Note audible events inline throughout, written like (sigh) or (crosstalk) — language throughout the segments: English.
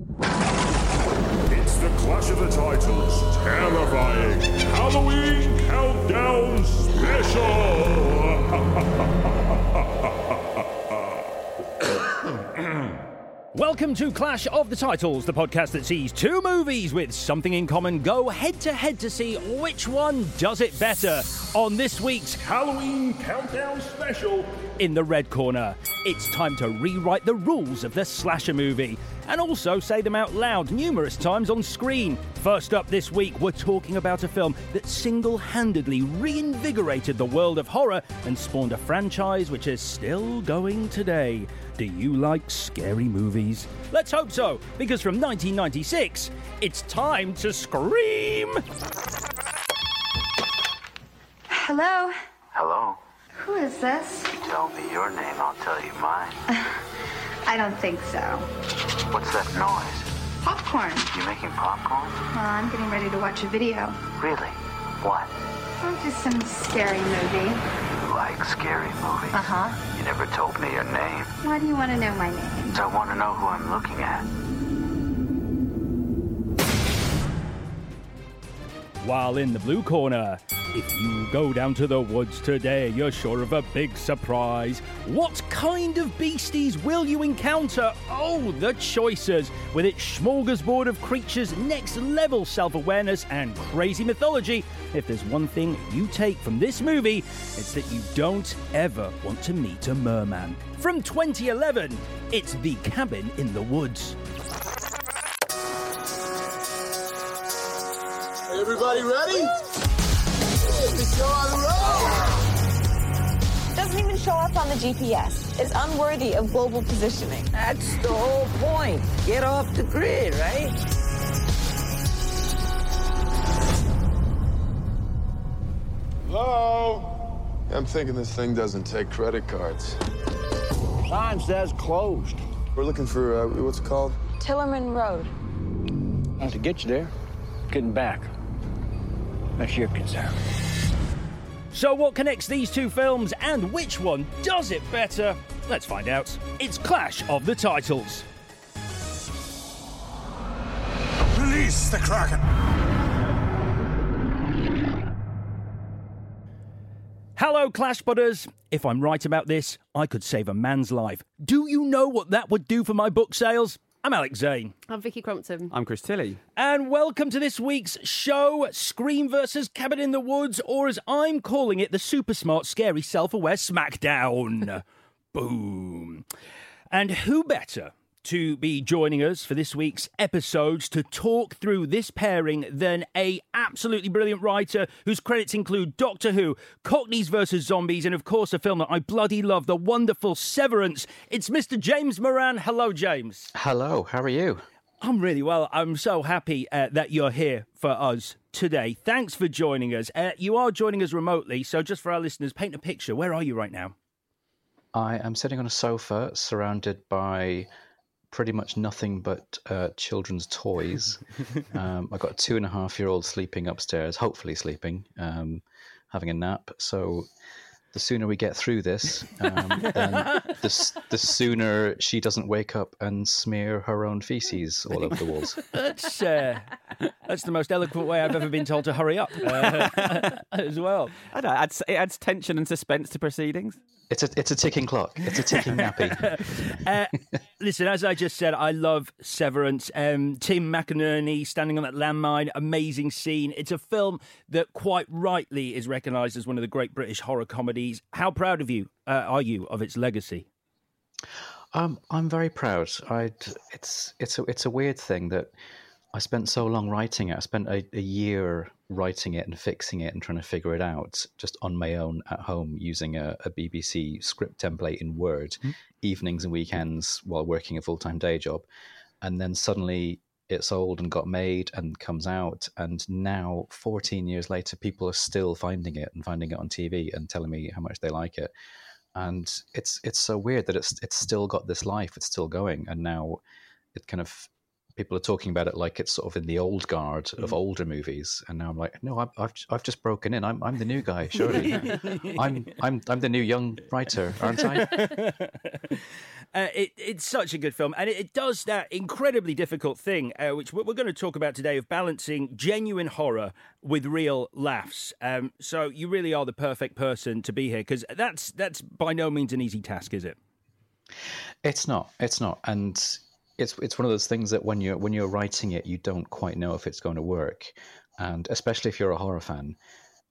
It's the Clash of the Titles terrifying Halloween Countdown Special! Welcome to Clash of the Titles, the podcast that sees two movies with something in common go head to head to see which one does it better. On this week's Halloween Countdown Special, in the red corner, it's time to rewrite the rules of the slasher movie and also say them out loud numerous times on screen. First up this week, we're talking about a film that single handedly reinvigorated the world of horror and spawned a franchise which is still going today. Do you like scary movies? Let's hope so, because from 1996, it's time to scream! Hello? Hello. Who is this? You tell me your name, I'll tell you mine. (laughs) I don't think so. What's that noise? Popcorn. You making popcorn? Well, I'm getting ready to watch a video. Really? What? Just some scary movie. You like scary movies? Uh huh. You never told me your name. Why do you want to know my name? I want to know who I'm looking at. While in the blue corner, if you go down to the woods today, you're sure of a big surprise. What kind of beasties will you encounter? Oh, the choices! With its smorgasbord of creatures, next level self awareness, and crazy mythology, if there's one thing you take from this movie, it's that you don't ever want to meet a merman. From 2011, it's The Cabin in the Woods. Everybody ready? The show on the road! Doesn't even show up on the GPS. Is unworthy of global positioning. That's the whole point. Get off the grid, right? Hello? I'm thinking this thing doesn't take credit cards. Sign says closed. We're looking for, uh, what's it called? Tillerman Road. Not to get you there, getting back. That's your concern. So, what connects these two films and which one does it better? Let's find out. It's Clash of the Titles. Release the Kraken! Hello, Clash Butters. If I'm right about this, I could save a man's life. Do you know what that would do for my book sales? I'm Alex Zane. I'm Vicky Crompton. I'm Chris Tilley. And welcome to this week's show, Scream versus Cabin in the Woods, or as I'm calling it, the super smart, scary, self aware SmackDown. (laughs) Boom. And who better to be joining us for this week's episodes to talk through this pairing than a absolutely brilliant writer whose credits include Doctor Who, Cockneys versus Zombies, and of course a film that I bloody love, the wonderful Severance. It's Mr. James Moran. Hello, James. Hello. How are you? I'm really well. I'm so happy uh, that you're here for us today. Thanks for joining us. Uh, you are joining us remotely, so just for our listeners, paint a picture. Where are you right now? I am sitting on a sofa surrounded by pretty much nothing but uh, children's toys. (laughs) um, I've got a two and a half year old sleeping upstairs, hopefully sleeping, um, having a nap. So the sooner we get through this, um, then (laughs) the, the sooner she doesn't wake up and smear her own feces all over the walls. (laughs) That's uh, that's the most eloquent way I've ever been told to hurry up uh, as well. I know, it adds, it adds tension and suspense to proceedings. It's a it's a ticking clock. It's a ticking nappy. (laughs) uh, listen, as I just said, I love Severance. Um, Tim McInnerny standing on that landmine, amazing scene. It's a film that quite rightly is recognised as one of the great British horror comedies. How proud of you uh, are you of its legacy? Um, I'm very proud. I it's it's a it's a weird thing that I spent so long writing it. I spent a, a, year writing it and fixing it and trying to figure it out just on my own at home using a, a BBC script template in Word, mm-hmm. evenings and weekends while working a full time day job. And then suddenly it sold and got made and comes out. And now, 14 years later, people are still finding it and finding it on TV and telling me how much they like it. And it's it's so weird that it's it's still got this life. It's still going, and now it kind of people are talking about it like it's sort of in the old guard mm. of older movies, and now I'm like, no, I've I've, I've just broken in. I'm I'm the new guy. Surely, (laughs) I'm I'm I'm the new young writer, aren't I? (laughs) Uh, it, it's such a good film, and it, it does that incredibly difficult thing, uh, which we're going to talk about today, of balancing genuine horror with real laughs. Um, so you really are the perfect person to be here because that's that's by no means an easy task, is it? It's not. It's not, and it's it's one of those things that when you're when you're writing it, you don't quite know if it's going to work, and especially if you're a horror fan,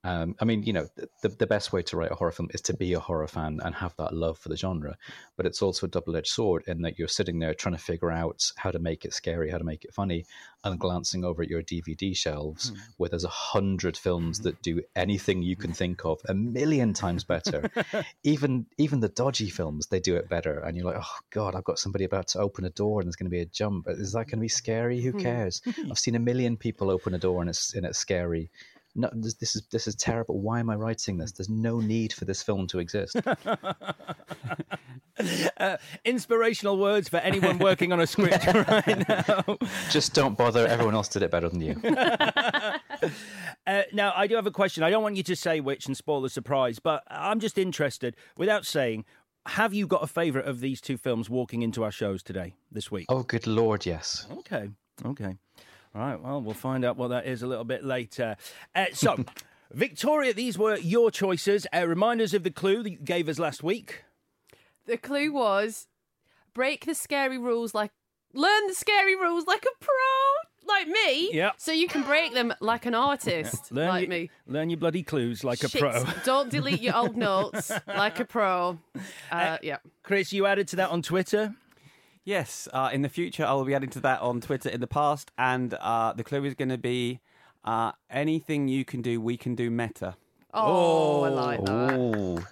um, I mean, you know, the, the best way to write a horror film is to be a horror fan and have that love for the genre. But it's also a double edged sword in that you're sitting there trying to figure out how to make it scary, how to make it funny, and glancing over at your DVD shelves mm. where there's a hundred films that do anything you can think of a million times better. (laughs) even even the dodgy films, they do it better. And you're like, oh God, I've got somebody about to open a door and there's going to be a jump. Is that going to be scary? Who hmm. cares? (laughs) I've seen a million people open a door and it's and it's scary no, this, this, is this is terrible. Why am I writing this? There's no need for this film to exist. (laughs) uh, inspirational words for anyone working on a script (laughs) right now. Just don't bother. Everyone else did it better than you. (laughs) Uh, now, I do have a question. I don't want you to say which and spoil the surprise, but I'm just interested, without saying, have you got a favourite of these two films walking into our shows today, this week? Oh, good lord, yes. Okay, okay. All right, well, we'll find out what that is a little bit later. Uh, so, (laughs) Victoria, these were your choices. Uh, reminders of the clue that you gave us last week. The clue was break the scary rules like learn the scary rules like a pro, like me. Yeah. So you can break them like an artist, learn like your, me. Learn your bloody clues like Shit. a pro. (laughs) Don't delete your old notes like a pro. (laughs) Uh, Uh, yeah. Chris, you added to that on Twitter. Yes, uh, in the future, I will be adding to that on Twitter in the past, and uh, the clue is going to be uh, anything you can do, we can do meta. Oh, I like that.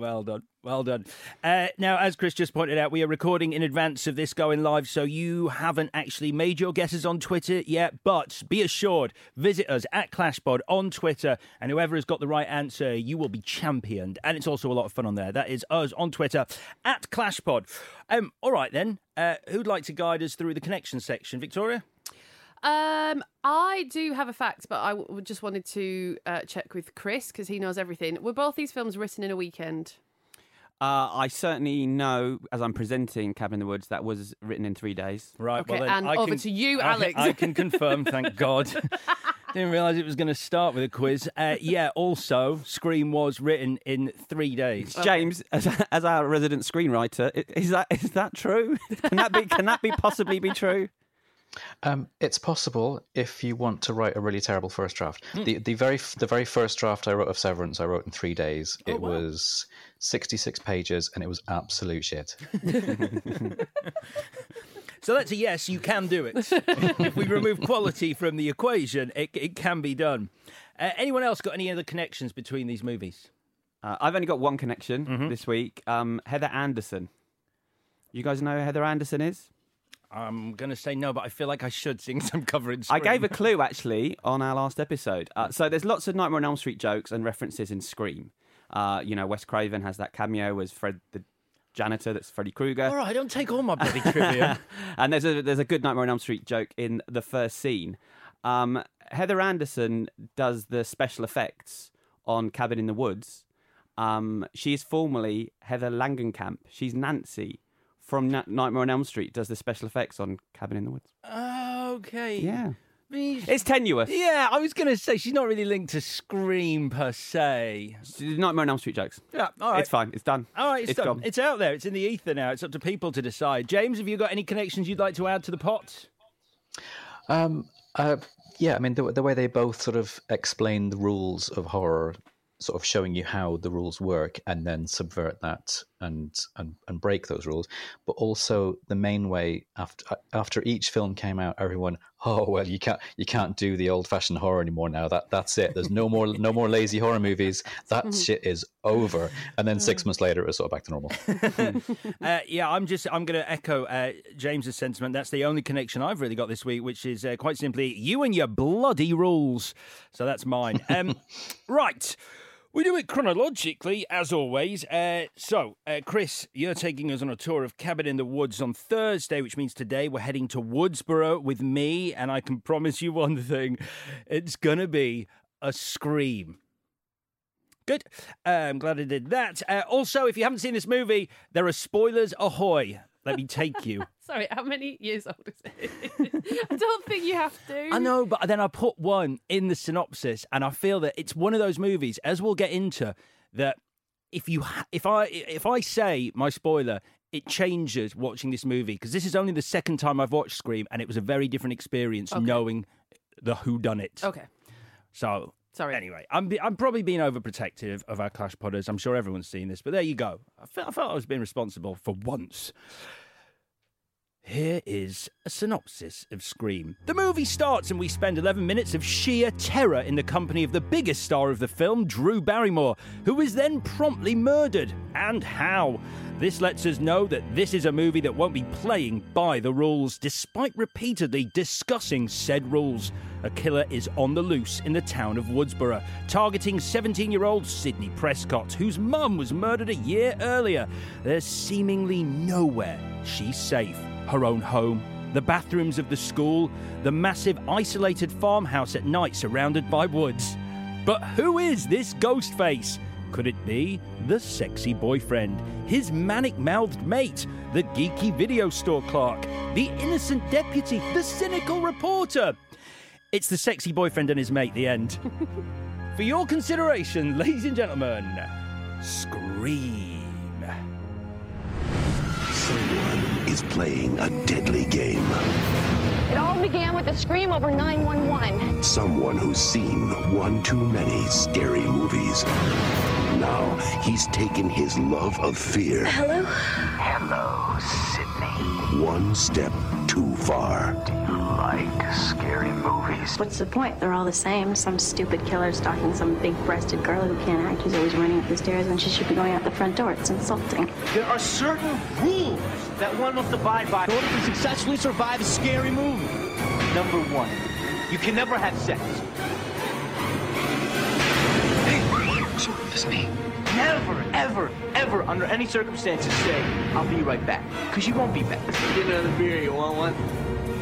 Well done. Well done. Uh, now, as Chris just pointed out, we are recording in advance of this going live, so you haven't actually made your guesses on Twitter yet. But be assured, visit us at ClashPod on Twitter, and whoever has got the right answer, you will be championed. And it's also a lot of fun on there. That is us on Twitter at ClashPod. Um, all right, then. Uh, who'd like to guide us through the connection section? Victoria? Um, I do have a fact, but I w- just wanted to uh, check with Chris because he knows everything. Were both these films written in a weekend? Uh, I certainly know, as I'm presenting Cabin in the Woods, that was written in three days. Right, Okay, well, then and I over can- to you, I- Alex. I can confirm, thank (laughs) God. (laughs) Didn't realise it was going to start with a quiz. Uh, yeah, also, Scream was written in three days. James, as, as our resident screenwriter, i- is that is that true? (laughs) Can that be can that be possibly be true? Um, it's possible if you want to write a really terrible first draft. Hmm. The the very the very first draft I wrote of Severance, I wrote in three days. Oh, it was sixty six pages, and it was absolute shit. (laughs) So that's a yes, you can do it. if we remove quality from the equation, it, it can be done. Uh, anyone else got any other connections between these movies? Uh, I've only got one connection Mm-hmm. this week. Um, Heather Anderson. You guys know who Heather Anderson is? I'm going to say no, but I feel like I should, seeing (laughs) some I'm I gave a clue (laughs) actually on our last episode. Uh, so there's lots of Nightmare on Elm Street jokes and references in Scream. Uh, you know, Wes Craven has that cameo as Fred the janitor. That's Freddy Krueger. All right, I don't take all my bloody trivia. (laughs) and there's a there's a good Nightmare on Elm Street joke in the first scene. Um, Heather Anderson does the special effects on Cabin in the Woods. Um, she is formerly Heather Langenkamp. She's Nancy from Na- Nightmare on Elm Street. Does the special effects on Cabin in the Woods? okay. Yeah. It's tenuous. Yeah, I was going to say she's not really linked to Scream per se. Nightmare on Elm Street jokes. Yeah, all right. It's fine. It's done. All right, it's, It's done. gone. It's out there. It's in the ether now. It's up to people to decide. James, have you got any connections you'd like to add to the pot? Um, uh, yeah, I mean, the, the way they both sort of explain the rules of horror, sort of showing you how the rules work and then subvert that and, and, and break those rules. But also the main way after after each film came out, everyone, oh well, you can't you can't do the old fashioned horror anymore now. That that's it. There's no more no more lazy horror movies. That shit is over. And then six months later, it was sort of back to normal. (laughs) uh, yeah, I'm just I'm going to echo uh, James's sentiment. That's the only connection I've really got this week, which is uh, quite simply you and your bloody rules. So that's mine. Um, (laughs) right. We do it chronologically, as always. Uh, so, uh, Chris, you're taking us on a tour of Cabin in the Woods on Thursday, which means today we're heading to Woodsboro with me, and I can promise you one thing it's going to be a scream. Good. Uh, I'm glad I did that. Uh, also, if you haven't seen this movie, there are spoilers ahoy. Let me take you. (laughs) Sorry, how many years old is it? (laughs) I don't think you have to. I know, but then I put one in the synopsis, and I feel that it's one of those movies, as we'll get into, that if you ha- if I if I say my spoiler, it changes watching this movie because this is only the second time I've watched Scream, and it was a very different experience Okay. knowing the who done it. Okay. So Sorry. Anyway, I'm I'm probably being overprotective of our Clash Podders. I'm sure everyone's seen this, but there you go. I felt, I felt I was being responsible for once. Here is a synopsis of Scream. The movie starts and we spend 11 minutes of sheer terror in the company of the biggest star of the film, Drew Barrymore, who is then promptly murdered. And how? This lets us know that this is a movie that won't be playing by the rules, despite repeatedly discussing said rules. A killer is on the loose in the town of Woodsboro, targeting 17 year old Sidney Prescott, whose mum was murdered a year earlier. There's seemingly nowhere she's safe. Her own home, the bathrooms of the school, the massive isolated farmhouse at night surrounded by woods. But who is this ghost face? Could it be the sexy boyfriend, his manic mouthed mate, the geeky video store clerk, the innocent deputy, the cynical reporter? It's the sexy boyfriend and his mate, the end. (laughs) For your consideration, ladies and gentlemen, Scream. Is playing a deadly game. It all began with a scream over 911. Someone who's seen one too many scary movies. Now he's taken his love of fear Hello? Hello, Sidney. one step too far. Do you like scary movies? What's the point? They're all the same. Some stupid killer stalking some big-breasted girl who can't act who's always running up the stairs when she should be going out the front door. It's insulting. There are certain rules that one must abide by in order to successfully survive a scary movie. Number one, you can never have sex. It's me. Never, ever, ever, under any circumstances, say, I'll be right back. Because you won't be back. Get another beer, you want one?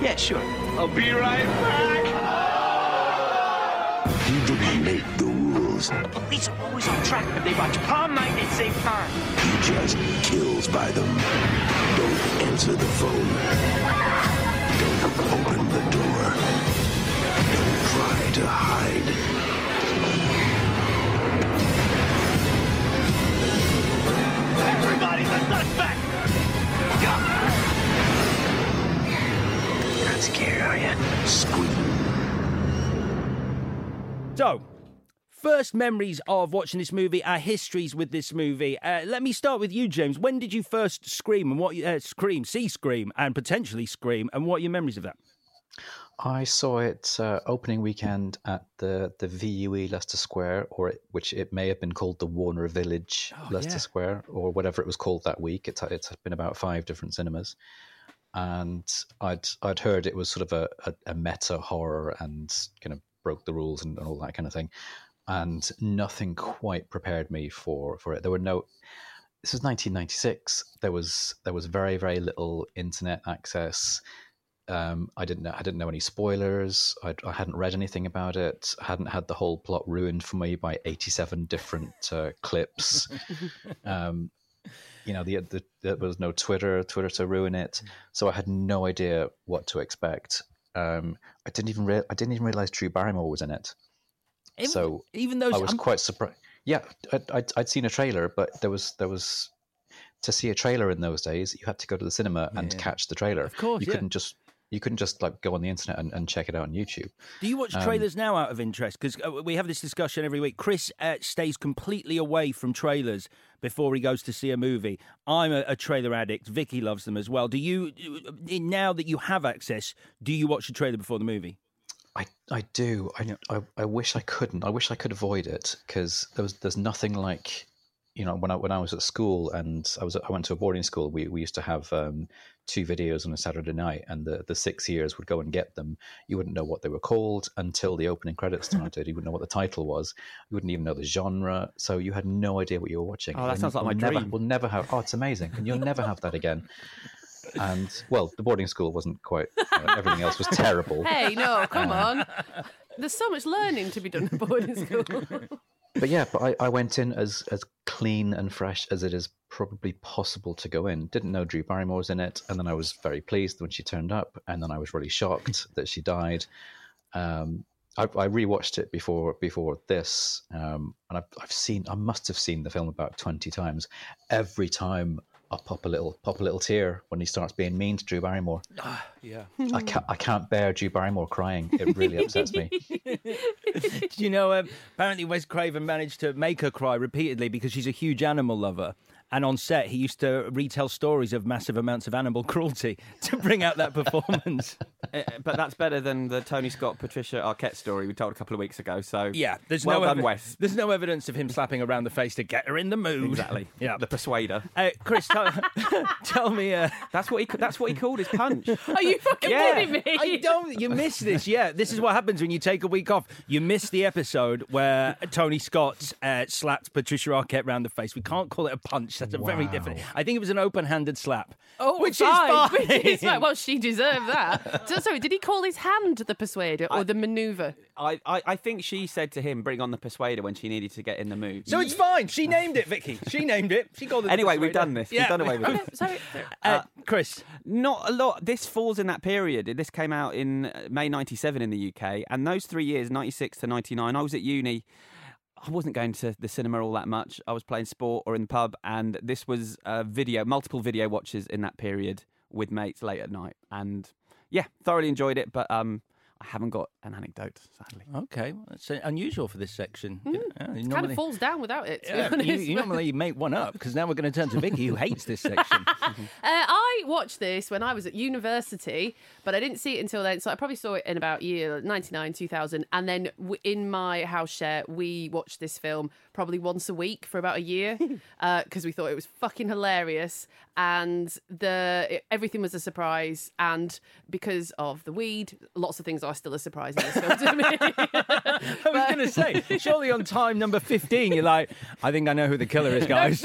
Yeah, sure. I'll be right back. You didn't make the rules. The police are always on track if they watch prom night at same time. He just kills by them. Don't answer the phone. Don't open the door. Don't try to hide. Everybody, let's not back. You're not scared, are you? Scream! So, first memories of watching this movie, our histories with this movie. Uh, let me start with you, James. When did you first scream and what uh, scream, see scream, and potentially scream, and what are your memories of that? I saw it uh, opening weekend at the the VUE Leicester Square, or it, which it may have been called the Warner Village Leicester yeah. Square, or whatever it was called that week. It's it's been about five different cinemas, and I'd I'd heard it was sort of a, a, a meta horror and kind of broke the rules and, and all that kind of thing, and nothing quite prepared me for for it. There were no. This was 1996. There was there was very very little internet access. Um, I didn't know. I didn't know any spoilers. I, I hadn't read anything about it. I hadn't had the whole plot ruined for me by eighty-seven different uh, clips. (laughs) um, you know, the, the, there was no Twitter, Twitter to ruin it. So I had no idea what to expect. um, I didn't even rea- I didn't even realize Drew Barrymore was in it. Even- so even though I was I'm- quite surprised. Yeah, I'd, I'd, I'd seen a trailer, but there was there was to see a trailer in those days. You had to go to the cinema and Yeah. catch the trailer. Of course, you yeah. couldn't just you couldn't just like go on the internet and, and check it out on YouTube. Do you watch Um, trailers now out of interest? Because uh, we have this discussion every week. Chris uh, stays completely away from trailers before he goes to see a movie. I'm a, a trailer addict. Vicky loves them as well. Do you, uh, now that you have access, do you watch a trailer before the movie? I, I do. I, I I wish I couldn't. I wish I could avoid it because there was there's nothing like you know when I when I was at school and I was I went to a boarding school. We we used to have um, two videos on a Saturday night, and the the six years would go and get them. You wouldn't know what they were called until the opening credits started. you wouldn't know what the title was. You wouldn't even know the genre. So you had no idea what you were watching. Oh, that And sounds like we'll my never, dream. We'll never have. Oh, it's amazing, and you'll never have that again. And well, the boarding school wasn't quite. Uh, everything else was terrible. Hey, no, come Um, on. There's so much learning to be done at boarding school. (laughs) but yeah, but I, I went in as as clean and fresh as it is probably possible to go in. Didn't know Drew Barrymore was in it, and then I was very pleased when she turned up, and then I was really shocked (laughs) that she died. Um, I, I rewatched it before before this, um, and I've, I've seen I must have seen the film about twenty times. Every time I pop a little pop a little tear when he starts being mean to Drew Barrymore. yeah. I can't I can't bear Drew Barrymore crying. It really upsets me. (laughs) Do you know, um, apparently Wes Craven managed to make her cry repeatedly because she's a huge animal lover. And on set, he used to retell stories of massive amounts of animal (laughs) cruelty to bring out that performance. Uh, (laughs) but that's better than the Tony Scott Patricia Arquette story we told a couple of weeks ago. So Yeah, there's well no done, evi- Wes. There's no evidence of him slapping around the face to get her in the mood. Exactly. (laughs) Yeah. The persuader. Uh, Chris, tell, tell me. Uh... That's what he. That's what he called his punch. Are you fucking Yeah, kidding me? I don't. You miss this. Yeah, this is what happens when you take a week off. You miss the episode where Tony Scott uh, slapped Patricia Arquette round the face. We can't call it a punch. That's a very different. I think it was an open-handed slap. Oh, which fine. is (laughs) fine. Which is fine. Well, she deserved that. So, sorry, did he call his hand the persuader or the manoeuvre? I, I, I think she said to him, "Bring on the persuader" when she needed to get in the mood. So it's fine. She named it, Vicky. She named it. She called it. the Anyway, we've done this. Yeah. We've done away with it. Sorry. Uh, Chris, Not a lot. This falls in that period. This came out in uh, May '97 in the UK, and those three years, '96 to '99, I was at uni. I wasn't going to the cinema all that much. I was playing sport or in the pub, and this was a video, multiple video watches in that period with mates late at night, and yeah, thoroughly enjoyed it. But um, I haven't got an anecdote, sadly. Okay, well, that's uh, unusual for this section. Yeah, you Kind of falls down without it, Yeah, you, you normally (laughs) make one up because now we're going to turn to Vicky, who hates this section. (laughs) Uh, I watched this when I was at university, but I didn't see it until then. So I probably saw it in about year 99, 2000. And then in my house share, we watched this film probably once a week for about a year (laughs) because we thought it was fucking hilarious. And the it- everything was a surprise. And because of the weed, lots of things are still a surprise this to me. I was going to say, surely on time number 15, you're like, I think I know who the killer is, (laughs) guys.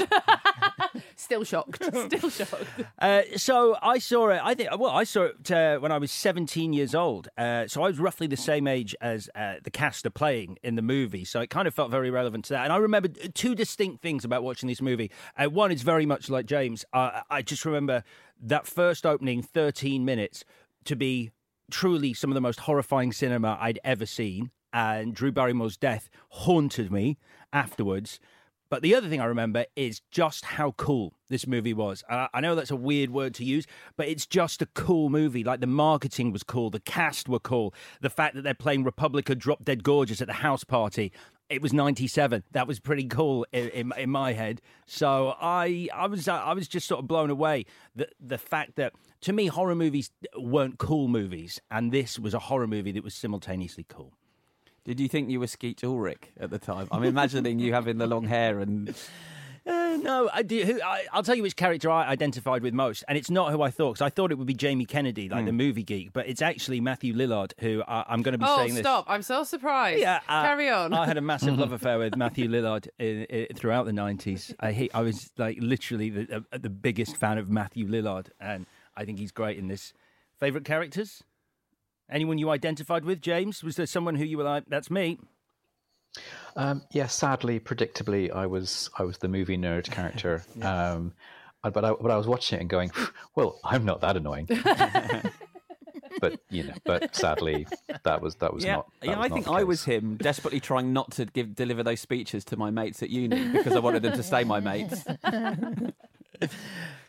(laughs) still shocked. Still shocked. Uh, so I saw it. I think. Well, I saw it uh, when I was 17 years old. Uh, so I was roughly the same age as uh, the cast are playing in the movie. So it kind of felt very relevant to that. And I remember two distinct things about watching this movie. Uh, one is very much like James. Uh, I just remember that first opening 13 minutes to be truly some of the most horrifying cinema I'd ever seen. And Drew Barrymore's death haunted me afterwards. But the other thing I remember is just how cool this movie was. I know that's a weird word to use, but it's just a cool movie. Like the marketing was cool, the cast were cool, the fact that they're playing Republica Drop Dead Gorgeous at the house party. It was '97. That was pretty cool in, in, in my head. So I, I was, I was just sort of blown away. The the fact that to me horror movies weren't cool movies, and this was a horror movie that was simultaneously cool. Did you think you were Skeet Ulrich at the time? I'm imagining you having the long hair and. (laughs) Uh, no, I do. Who, I, I'll tell you which character I identified with most, and it's not who I thought because I thought it would be Jamie Kennedy, like the movie geek, but it's actually Matthew Lillard, who I, I'm going to be Oh, saying this. stop. I'm so surprised. Yeah, uh, Carry on. I had a massive love (laughs) affair with Matthew Lillard in, in, throughout the nineties. I hate, I was like literally the, uh, the biggest fan of Matthew Lillard, and I think he's great in this. Favorite characters? Anyone you identified with, James? Was there someone who you were like, "That's me"? Um, yeah, sadly, predictably, I was I was the movie nerd character. (laughs) um, but I, but I was watching it and going, well, I'm not that annoying. but (laughs) but you know, but sadly, that was that was yeah, not. that yeah. was I not think I was him, desperately trying not to give deliver those speeches to my mates at uni because I wanted them to stay my mates. (laughs) (sighs)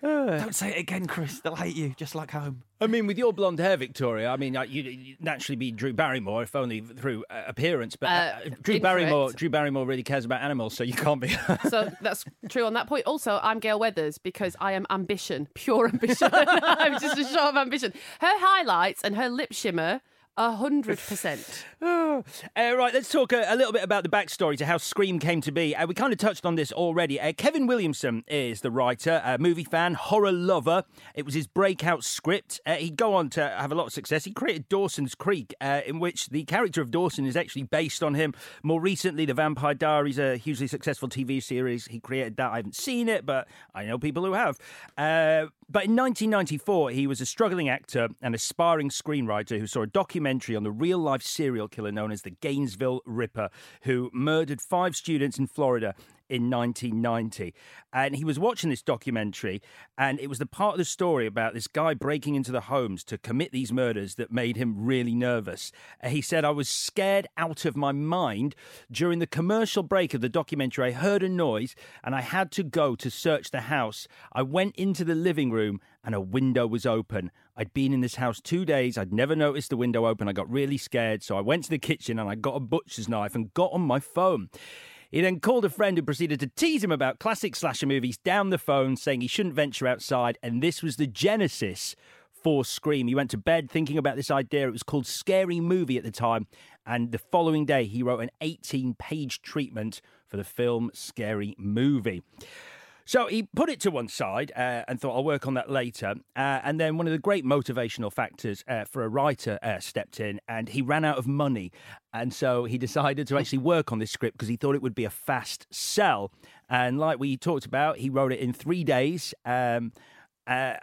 Don't say it again, Chris. They'll hate you, just like home. I mean, with your blonde hair, Victoria, I mean, uh, you'd you'd naturally be Drew Barrymore, if only through uh, appearance. But uh, Uh, Drew. Barrymore, Drew Barrymore really cares about animals, so you can't be. (laughs) So that's true on that point. Also, I'm Gale Weathers because I am ambition, pure ambition. (laughs) I'm just a shot of ambition. Her highlights and her lip shimmer, a hundred (laughs) percent. Uh, right, let's talk a, a little bit about the backstory to how Scream came to be. Uh, we kind of touched on this already. Uh, Kevin Williamson is the writer, a movie fan, horror lover. It was his breakout script. Uh, he'd go on to have a lot of success. He created Dawson's Creek, uh, in which the character of Dawson is actually based on him. More recently, The Vampire Diaries, a hugely successful TV series. He created that. I haven't seen it, but I know people who have. Uh, but in 1994, he was a struggling actor and aspiring screenwriter who saw a documentary on the real life serial killer known as the Gainesville Ripper, who murdered five students in Florida in 1990. And he was watching this documentary, and it was the part of the story about this guy breaking into the homes to commit these murders that made him really nervous. He said, I was scared out of my mind. During the commercial break of the documentary, I heard a noise and I had to go to search the house. I went into the living room and a window was open. I'd been in this house two days. I'd never noticed the window open. I got really scared. So I went to the kitchen and I got a butcher's knife and got on my phone. He then called a friend who proceeded to tease him about classic slasher movies down the phone, saying he shouldn't venture outside. And this was the genesis for Scream. He went to bed thinking about this idea. It was called Scary Movie at the time. And the following day, he wrote an 18 page treatment for the film Scary Movie. So he put it to one side uh, and thought, I'll work on that later. Uh, and then one of the great motivational factors uh, for a writer uh, stepped in and he ran out of money. And so he decided to actually work on this script because he thought it would be a fast sell. And like we talked about, he wrote it in three days. Um, uh,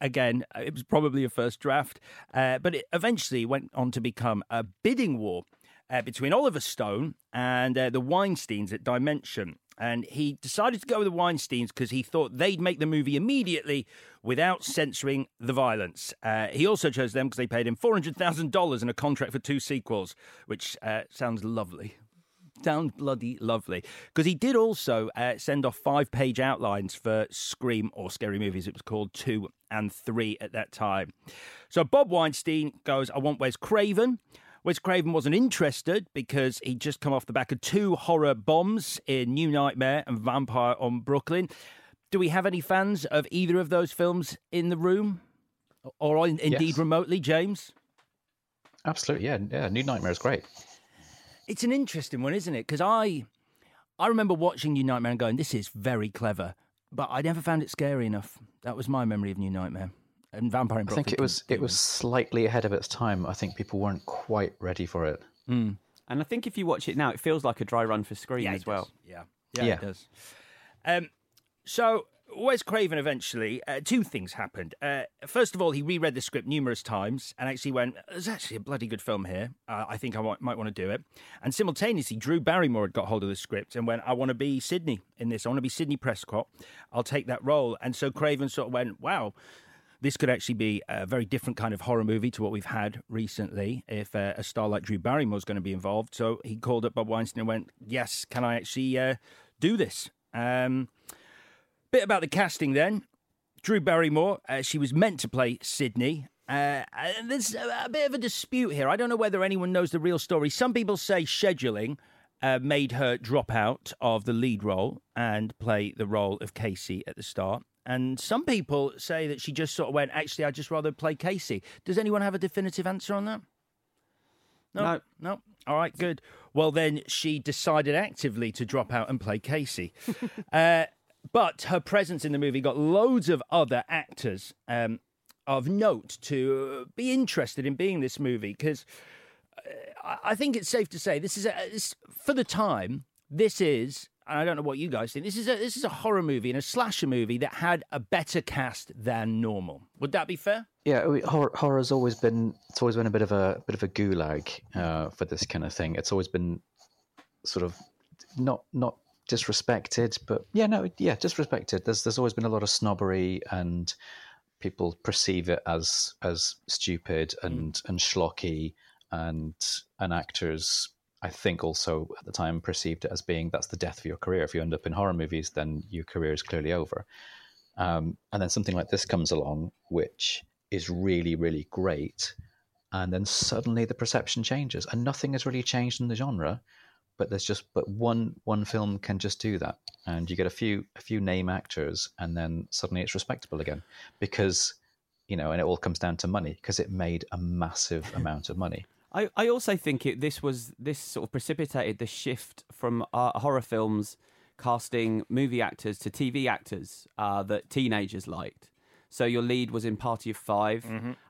again, it was probably a first draft, uh, but it eventually went on to become a bidding war uh, between Oliver Stone and uh, the Weinsteins at Dimension. And he decided to go with the Weinsteins because he thought they'd make the movie immediately without censoring the violence. Uh, he also chose them because they paid him $400,000 and a contract for two sequels, which uh, sounds lovely. Sounds bloody lovely. Because he did also uh, send off five page outlines for Scream or Scary Movies. It was called two and three at that time. So Bob Weinstein goes, I want Wes Craven. Wes Craven wasn't interested because he'd just come off the back of two horror bombs in New Nightmare and Vampire on Brooklyn. Do we have any fans of either of those films in the room? Or in, indeed Yes. remotely, James? Absolutely, yeah, yeah. New Nightmare is great. It's an interesting one, isn't it? Because I, I remember watching New Nightmare and going, "This is very clever," but I never found it scary enough. That was my memory of New Nightmare and Vampire in I think it was it was slightly ahead of its time. I think people weren't quite ready for it. And I think if you watch it now, it feels like a dry run for Scream Yeah, as well. does. Yeah, yeah, Yeah. it does. Um, so Wes Craven eventually, uh, two things happened. Uh, first of all, he reread the script numerous times and actually went, "There's actually a bloody good film here. Uh, I think I might, might want to do it." And simultaneously, Drew Barrymore had got hold of the script and went, "I want to be Sidney in this. I want to be Sidney Prescott. I'll take that role." And so Craven sort of went, "Wow." This could actually be a very different kind of horror movie to what we've had recently if uh, a star like Drew Barrymore is going to be involved. So he called up Bob Weinstein and went, Yes, can I actually uh, do this? Um, bit about the casting then. Drew Barrymore, uh, she was meant to play Sidney. Uh, and there's a, a bit of a dispute here. I don't know whether anyone knows the real story. Some people say scheduling uh, made her drop out of the lead role and play the role of Casey at the start. And some people say that she just sort of went, actually, I'd just rather play Casey. Does anyone have a definitive answer on that? No. No. All right, good. Well, then she decided actively to drop out and play Casey. (laughs) uh, but her presence in the movie got loads of other actors um, of note to be interested in being this movie because I- I think it's safe to say this is a, for the time. This is, I don't know what you guys think. This is a this is a horror movie and a slasher movie that had a better cast than normal. Would that be fair? Yeah, we- horror, horror's always been it's always been a bit of a bit of a gulag uh, for this kind of thing. It's always been sort of not not disrespected, but yeah, no, yeah, disrespected. There's there's always been a lot of snobbery and people perceive it as as stupid Mm. and and schlocky, and and actors. I think also at the time perceived it as being that's the death of your career. If you end up in horror movies, then your career is clearly over. Um, and then something like this comes along, which is really, really great. And then suddenly the perception changes, and nothing has really changed in the genre. But there's just but one one film can just do that, and you get a few a few name actors, and then suddenly it's respectable again, because you know, and it all comes down to money because it made a massive amount of money. I, I also think it this was this sort of precipitated the shift from uh, horror films casting movie actors to TV actors uh, that teenagers liked. So your lead was in Party of 5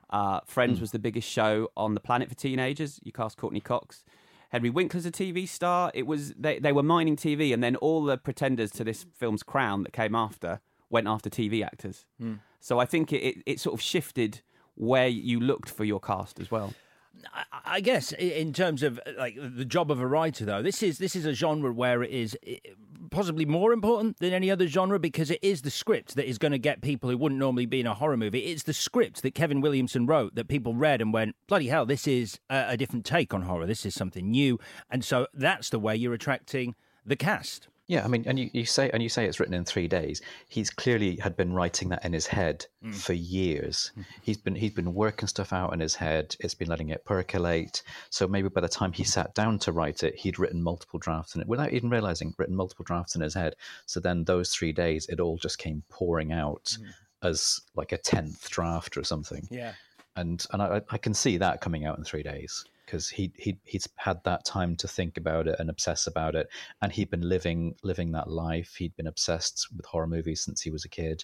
Uh, Friends was the biggest show on the planet for teenagers. You cast Courteney Cox. Henry Winkler's a TV star. It was they they were mining TV, and then all the pretenders to this film's crown that came after went after TV actors. Mm. So I think it, it, it sort of shifted where you looked for your cast as well. I guess in terms of uh, like the job of a writer, though, this is this is a genre where it is possibly more important than any other genre because it is the script that is going to get people who wouldn't normally be in a horror movie. It's the script that Kevin Williamson wrote that people read and went, "Bloody hell, this is a, a different take on horror. This is something new." And so that's the way you're attracting the cast. Yeah, I mean, and you, you say and you say it's written in three days. He's clearly had been writing that in his head Mm. for years. He's been he's been working stuff out in his head. It's been letting it percolate. So maybe by the time he sat down to write it, he'd written multiple drafts in it without even realizing written multiple drafts in his head. So then those three days, it all just came pouring out as like a tenth draft or something. Yeah. and and I, I can see that coming out in three days because he he he's had that time to think about it and obsess about it, and he'd been living living that life. He'd been obsessed with horror movies since he was a kid,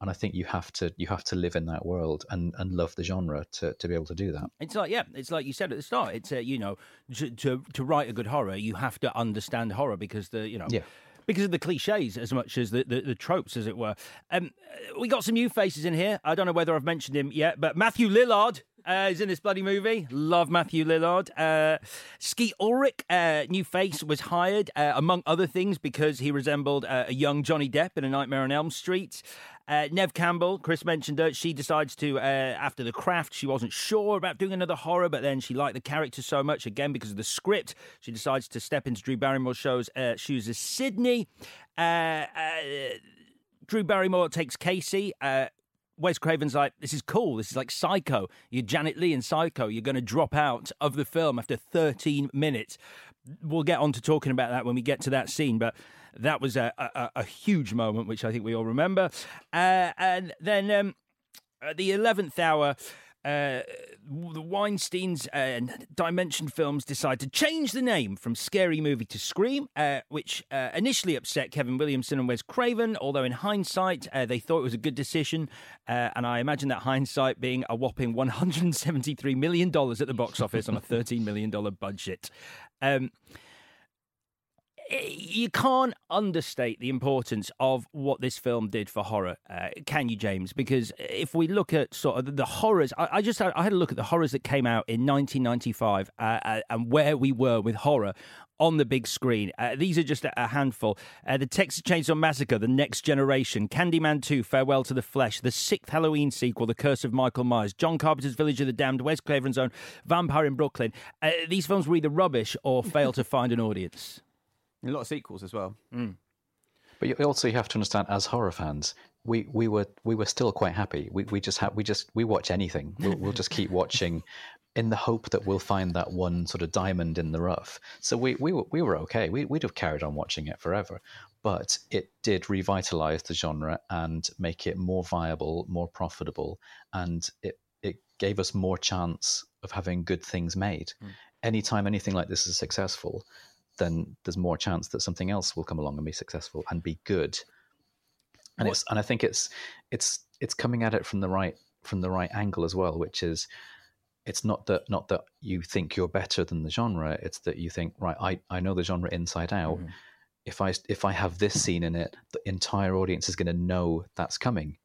and I think you have to you have to live in that world and and love the genre to to be able to do that. It's like yeah, it's like you said at the start. It's uh, you know to, to to write a good horror, you have to understand horror because the you know Yeah. because of the cliches as much as the, the, the tropes, as it were. Um, we got some new faces in here. I don't know whether I've mentioned him yet, but Matthew Lillard. Uh, is in this bloody movie. Love Matthew Lillard. Uh, Skeet Ulrich, uh, new face, was hired, uh, among other things, because he resembled uh, a young Johnny Depp in A Nightmare on Elm Street. Uh, Neve Campbell, Chris mentioned her. She decides to, after the craft, she wasn't sure about doing another horror, but then she liked the character so much, again, because of the script. She decides to step into Drew Barrymore's show's shoes as Sidney. Uh, uh, Drew Barrymore takes Casey. Uh, Wes Craven's like, this is cool. This is like Psycho. You're Janet Leigh in Psycho. You're going to drop out of the film after 13 minutes. We'll get on to talking about that when we get to that scene, but that was a, a, a huge moment, which I think we all remember. Uh, and then um, at the 11th hour, uh, the Weinstein's uh, Dimension Films decide to change the name from Scary Movie to Scream, uh, which uh, initially upset Kevin Williamson and Wes Craven, although in hindsight, uh, they thought it was a good decision. And I imagine that hindsight being a whopping $173 million at the box office on a $13 million budget. Um, you can't understate the importance of what this film did for horror, uh, can you, James? Because if we look at sort of the horrors, I, I just had, I had a look at the horrors that came out in 1995 uh, uh, and where we were with horror on the big screen. Uh, these are just a, handful. Uh, the Texas Chainsaw Massacre, The Next Generation, Candyman 2, Farewell to the Flesh, the sixth Halloween sequel, The Curse of Michael Myers, John Carpenter's Village of the Damned, Wes Craven's own Vampire in Brooklyn. Uh, these films were either rubbish or fail to find an audience. A lot of sequels as well. Mm. But you also you have to understand, as horror fans, we, we were we were still quite happy. We we just have we just we watch anything. We'll, we'll just keep watching, (laughs) in the hope that we'll find that one sort of diamond in the rough. So we we were we were okay. We we'd have carried on watching it forever, but it did revitalize the genre and make it more viable, more profitable, and it it gave us more chance of having good things made. Mm. Anytime anything like this is successful, then there's more chance that something else will come along and be successful and be good. And What- it's and I think it's it's it's coming at it from the right from the right angle as well, which is it's not that not that you think you're better than the genre. It's that you think right, I, I know the genre inside out. Mm-hmm. If I if I have this scene in it, the entire audience is going to know that's coming.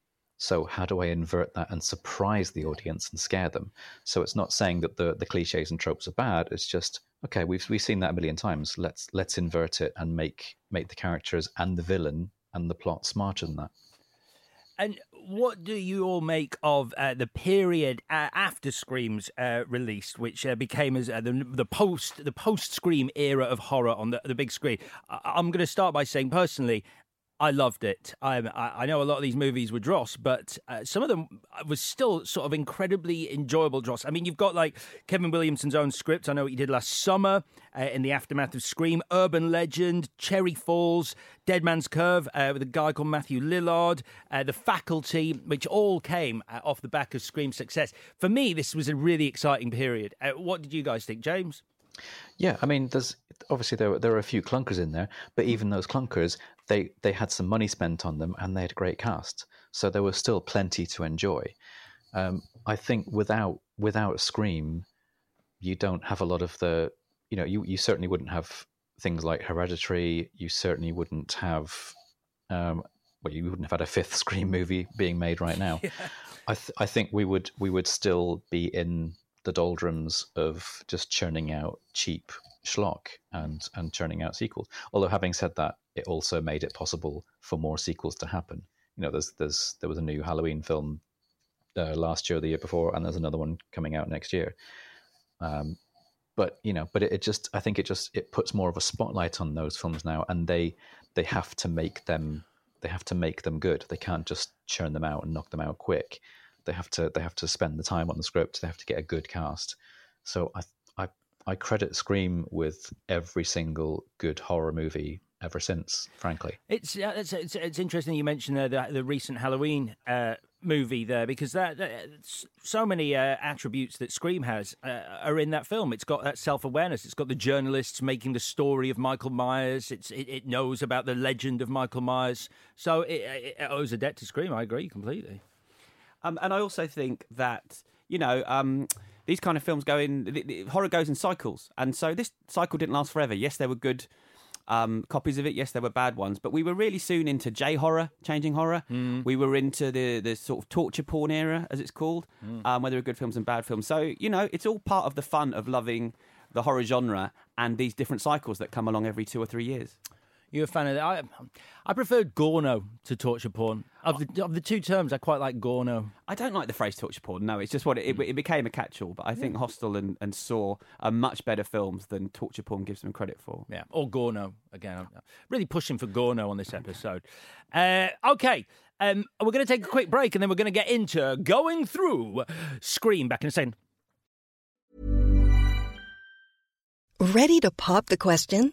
So how do I invert that and surprise the audience and scare them? So it's not saying that the the cliches and tropes are bad. It's just okay, we've we've seen that a million times. Let's let's invert it and make make the characters and the villain and the plot smarter than that. And what do you all make of uh, the period uh, after Scream's uh, which uh, became as uh, the, the post the post Scream era of horror on the, the big screen? I, I'm going to start by saying personally, I loved it. I, I know a lot of these movies were dross, but uh, some of them was still sort of incredibly enjoyable dross. I mean, you've got like Kevin Williamson's own script. I know what he did last summer uh, in the aftermath of Scream, Urban Legend, Cherry Falls, Dead Man's Curve uh, with a guy called Matthew Lillard, uh, The Faculty, which all came uh, off the back of Scream's success. For me, this was a really exciting period. Uh, what did you guys think, James? Yeah, I mean, there's obviously there there are a few clunkers in there, but even those clunkers, they they had some money spent on them and they had a great cast, so there was still plenty to enjoy. Um, I think without without Scream, you don't have a lot of the you know you you certainly wouldn't have things like Hereditary. You certainly wouldn't have um, well, you wouldn't have had a fifth (laughs) Scream movie being made right now. yeah. I th- I think we would we would still be in the doldrums of just churning out cheap schlock and and churning out sequels. Although having said that, it also made it possible for more sequels to happen. You know, there's there's there was a new Halloween film uh, last year, the year before, and there's another one coming out next year. Um, but you know, but it, it just I think it just it puts more of a spotlight on those films now, and they they have to make them they have to make them good. They can't just churn them out and knock them out quick. They have to they have to spend the time on the script. They have to get a good cast. So I I I credit Scream with every single good horror movie ever since. Frankly, it's uh, it's, it's, it's interesting you mentioned uh, the the recent Halloween. Uh, movie there because that, that so many uh, attributes that Scream has uh, are in that film. It's got that self awareness. It's got the journalists making the story of Michael Myers. It's it, it knows about the legend of Michael Myers. So it, it, owes a debt to Scream. I agree completely. Um, and I also think that you know. Um, these kind of films go in the, the, horror goes in cycles and so this cycle didn't last forever yes there were good um, copies of it. Yes, there were bad ones, but we were really soon into J horror, changing horror. Mm. We were into the the sort of torture porn era, as it's called, Mm. um, where there were good films and bad films. So you know, it's all part of the fun of loving the horror genre and these different cycles that come along every two or three years. You a fan of that? I, I preferred Gorno to torture porn. Of the of the two terms, I quite like Gorno. I don't like the phrase torture porn. No, it's just what it, it, it became a catch-all. But I think Hostel and, and Saw are much better films than torture porn gives them credit for. Yeah, or Gorno again. I'm really pushing for Gorno on this episode. Uh, okay. Um, we're going to take a quick break and then we're going to get into going through Scream back in a second. Ready to pop the question?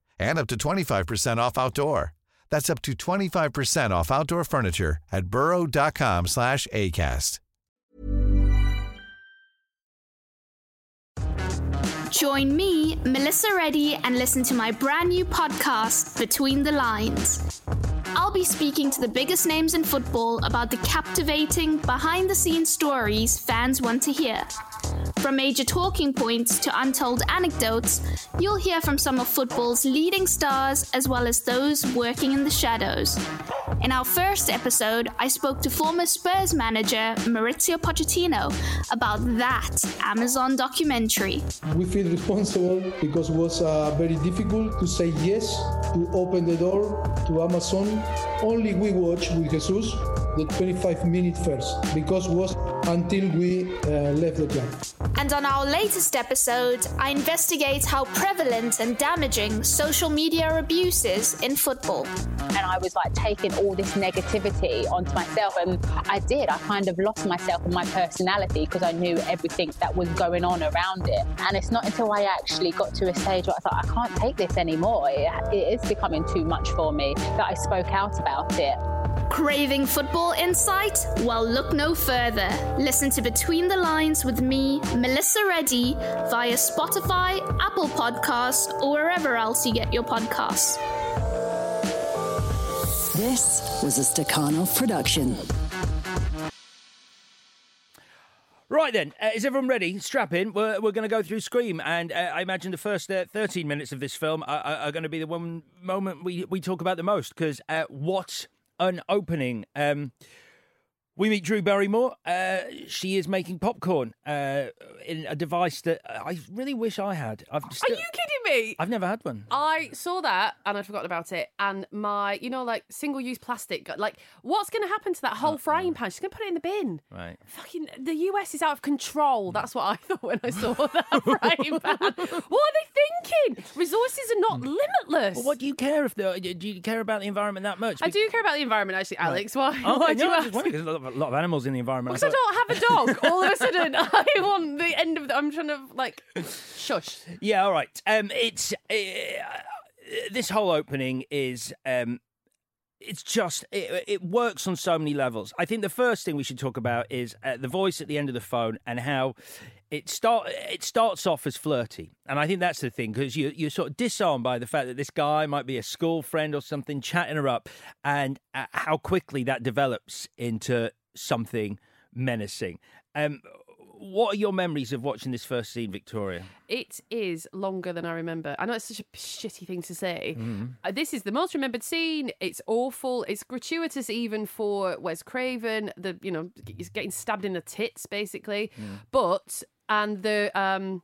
and up to 25% off outdoor. That's up to 25% off outdoor furniture at burrow.com slash ACAST. Join me, Melissa Reddy, and listen to my brand new podcast, Between the Lines. I'll be speaking to the biggest names in football about the captivating, behind the scenes stories fans want to hear. From major talking points to untold anecdotes, you'll hear from some of football's leading stars as well as those working in the shadows. In our first episode, I spoke to former Spurs manager Mauricio Pochettino about that Amazon documentary. We feel responsible because it was uh, very difficult to say yes, to open the door to Amazon. Only we watched with Jesus the 25 minutes first because it was until we uh, left the club. And on our latest episode, I investigate how prevalent and damaging social media abuse is in football. And I was like taking all this negativity onto myself, and I did. I kind of lost myself and my personality because I knew everything that was going on around it. And it's not until I actually got to a stage where I thought, I can't take this anymore. it, it is becoming too much for me that I spoke out about it. Craving football insight? Well, look no further. Listen to Between the Lines with me, Melissa Reddy, via Spotify, Apple Podcasts, or wherever else you get your podcasts. This was a Stakhanov production. Right then, uh, is everyone ready? Strap in. We're, we're going to go through Scream, and uh, I imagine the first uh, 13 minutes of this film are, are, are going to be the one moment we, we talk about the most because uh, what an opening. Um, we meet Drew Barrymore. Uh, she is making popcorn uh, in a device that I really wish I had. I've Are you kidding me? I've never had one. I saw that and I'd forgotten about it. And my, you know, like single use plastic, got- like, what's going to happen to that whole uh-huh. frying pan? She's going to put it in the bin. Right. Fucking, the US is out of control. Mm. That's what I (laughs) thought when I saw (laughs) that (laughs) frying pan. What are they thinking? Resources are not mm. limitless. But what do you care if the? Uh, do you care about the environment that much? I do care about the environment, actually, Alex. Why? Oh, I know. I just 'cause there's a lot of animals in the environment. Because I don't have a dog. All of a sudden, I want the end of the. I'm trying to, like, shush. Yeah, all right. Um, it's uh, this whole opening is um, it's just it, it works on so many levels. I think the first thing we should talk about is uh, the voice at the end of the phone and how it start it starts off as flirty, and I think that's the thing because you you're sort of disarmed by the fact that this guy might be a school friend or something, chatting her up, and uh, how quickly that develops into something menacing. Um, what are your memories of watching this first scene, Victoria? It is longer than I remember. I know it's such a shitty thing to say. Uh, this is the most remembered scene. It's awful. It's gratuitous even for Wes Craven. The you know he's getting stabbed in the tits basically, but and the um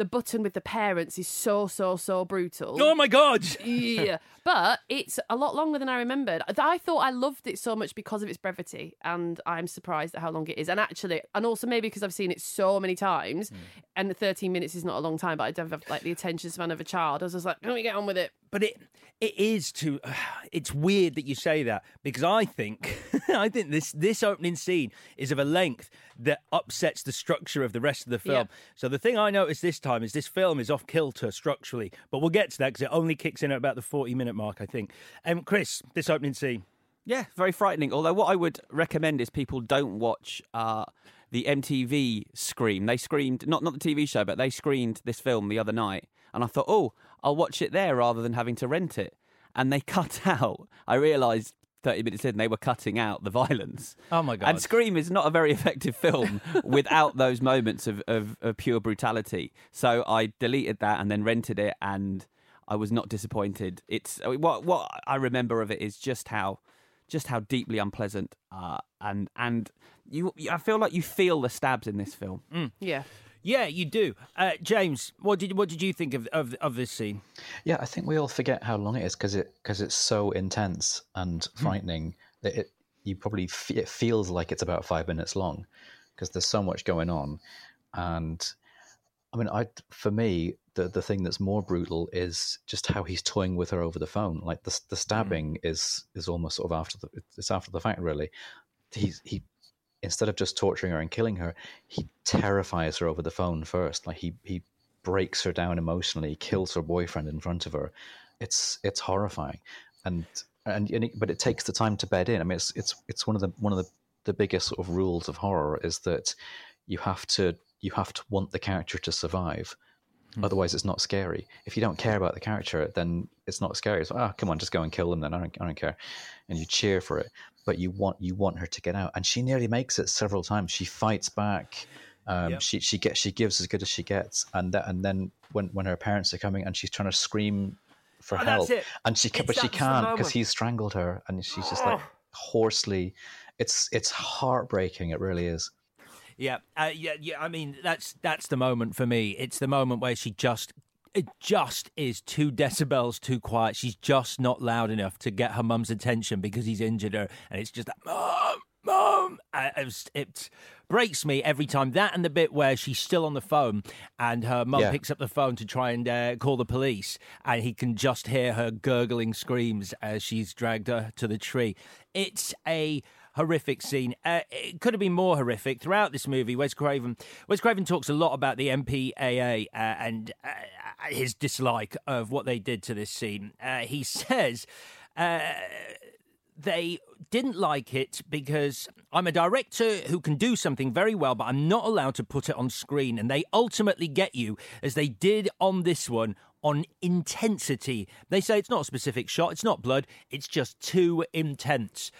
the button with the parents is so so so brutal. Oh my god! (laughs) yeah, but it's a lot longer than I remembered. I thought I loved it so much because of its brevity, and I'm surprised at how long it is. And actually, and also maybe because I've seen it so many times, hmm. and the 13 minutes is not a long time, but I don't have like the attention span of a child. I was just like, can we get on with it? But it it is too. (sighs) It's weird that you say that because I think (laughs) I think this this opening scene is of a length that upsets the structure of the rest of the film. Yeah. So the thing I noticed this time is this film is off kilter structurally, but we'll get to that because it only kicks in at about the forty minute mark, I think. Um, Chris, this opening scene. Yeah, very frightening. Although what I would recommend is people don't watch uh, the MTV Scream. They screamed not not the TV show, but they screened this film the other night, and I thought, oh, I'll watch it there rather than having to rent it. And they (laughs) cut out. I realised. 30 minutes in, they were cutting out the violence. Oh my God. And Scream is not a very (laughs) effective film without those moments of, of, of pure brutality. So I deleted that and then rented it, and I was not disappointed. It's I mean, what what I remember of it is just how just how deeply unpleasant uh, and and you I feel like you feel the stabs in this film. Yeah. Yeah, you do. Uh, James, what did what did you think of of, of this scene? Yeah, I think we all forget how long it is because it because it's so intense and frightening that it you probably fe- it feels like it's about five minutes long because there's so much going on, and I mean, I for me the the thing that's more brutal is just how he's toying with her over the phone. Like the the stabbing is is almost sort of after the it's after the fact really. He's he instead of just torturing her and killing her, he terrifies her over the phone first. Like he he breaks her down emotionally, kills her boyfriend in front of her. It's it's horrifying, and and, and it, but it takes the time to bed in. I mean, it's it's it's one of the one of the the biggest sort of rules of horror is that you have to you have to want the character to survive hmm. Otherwise, it's not scary. If you don't care about the character, then it's not scary. It's like, oh, come on, just go and kill them. Then I don't, I don't care, and you cheer for it. But you want you want her to get out, and she nearly makes it several times. She fights back. Um, Yep. She she gets she gives as good as she gets, and that and then when when her parents are coming and she's trying to scream for Oh, help, and she ca- It's but she can't because he's strangled her, and she's just like Oh. hoarsely. It's it's heartbreaking. It really is. Yeah, uh, yeah, yeah. I mean, that's that's the moment for me. It's the moment where she just it just is two decibels too quiet. She's just not loud enough to get her mum's attention because he's injured her, and it's just that mum, mum. It's- it breaks me every time. That and the bit where she's still on the phone and her mum Yeah. picks up the phone to try and uh, call the police, and he can just hear her gurgling screams as she's dragged her to the tree. It's a horrific scene. Uh, it could have been more horrific throughout this movie. Wes Craven, Wes Craven talks a lot about the MPAA uh, and uh, his dislike of what they did to this scene. Uh, he (laughs) says. Uh, they didn't like it because I'm a director who can do something very well, but I'm not allowed to put it on screen. And they ultimately get you, as they did on this one, on intensity. They say it's not a specific shot, it's not blood, it's just too intense.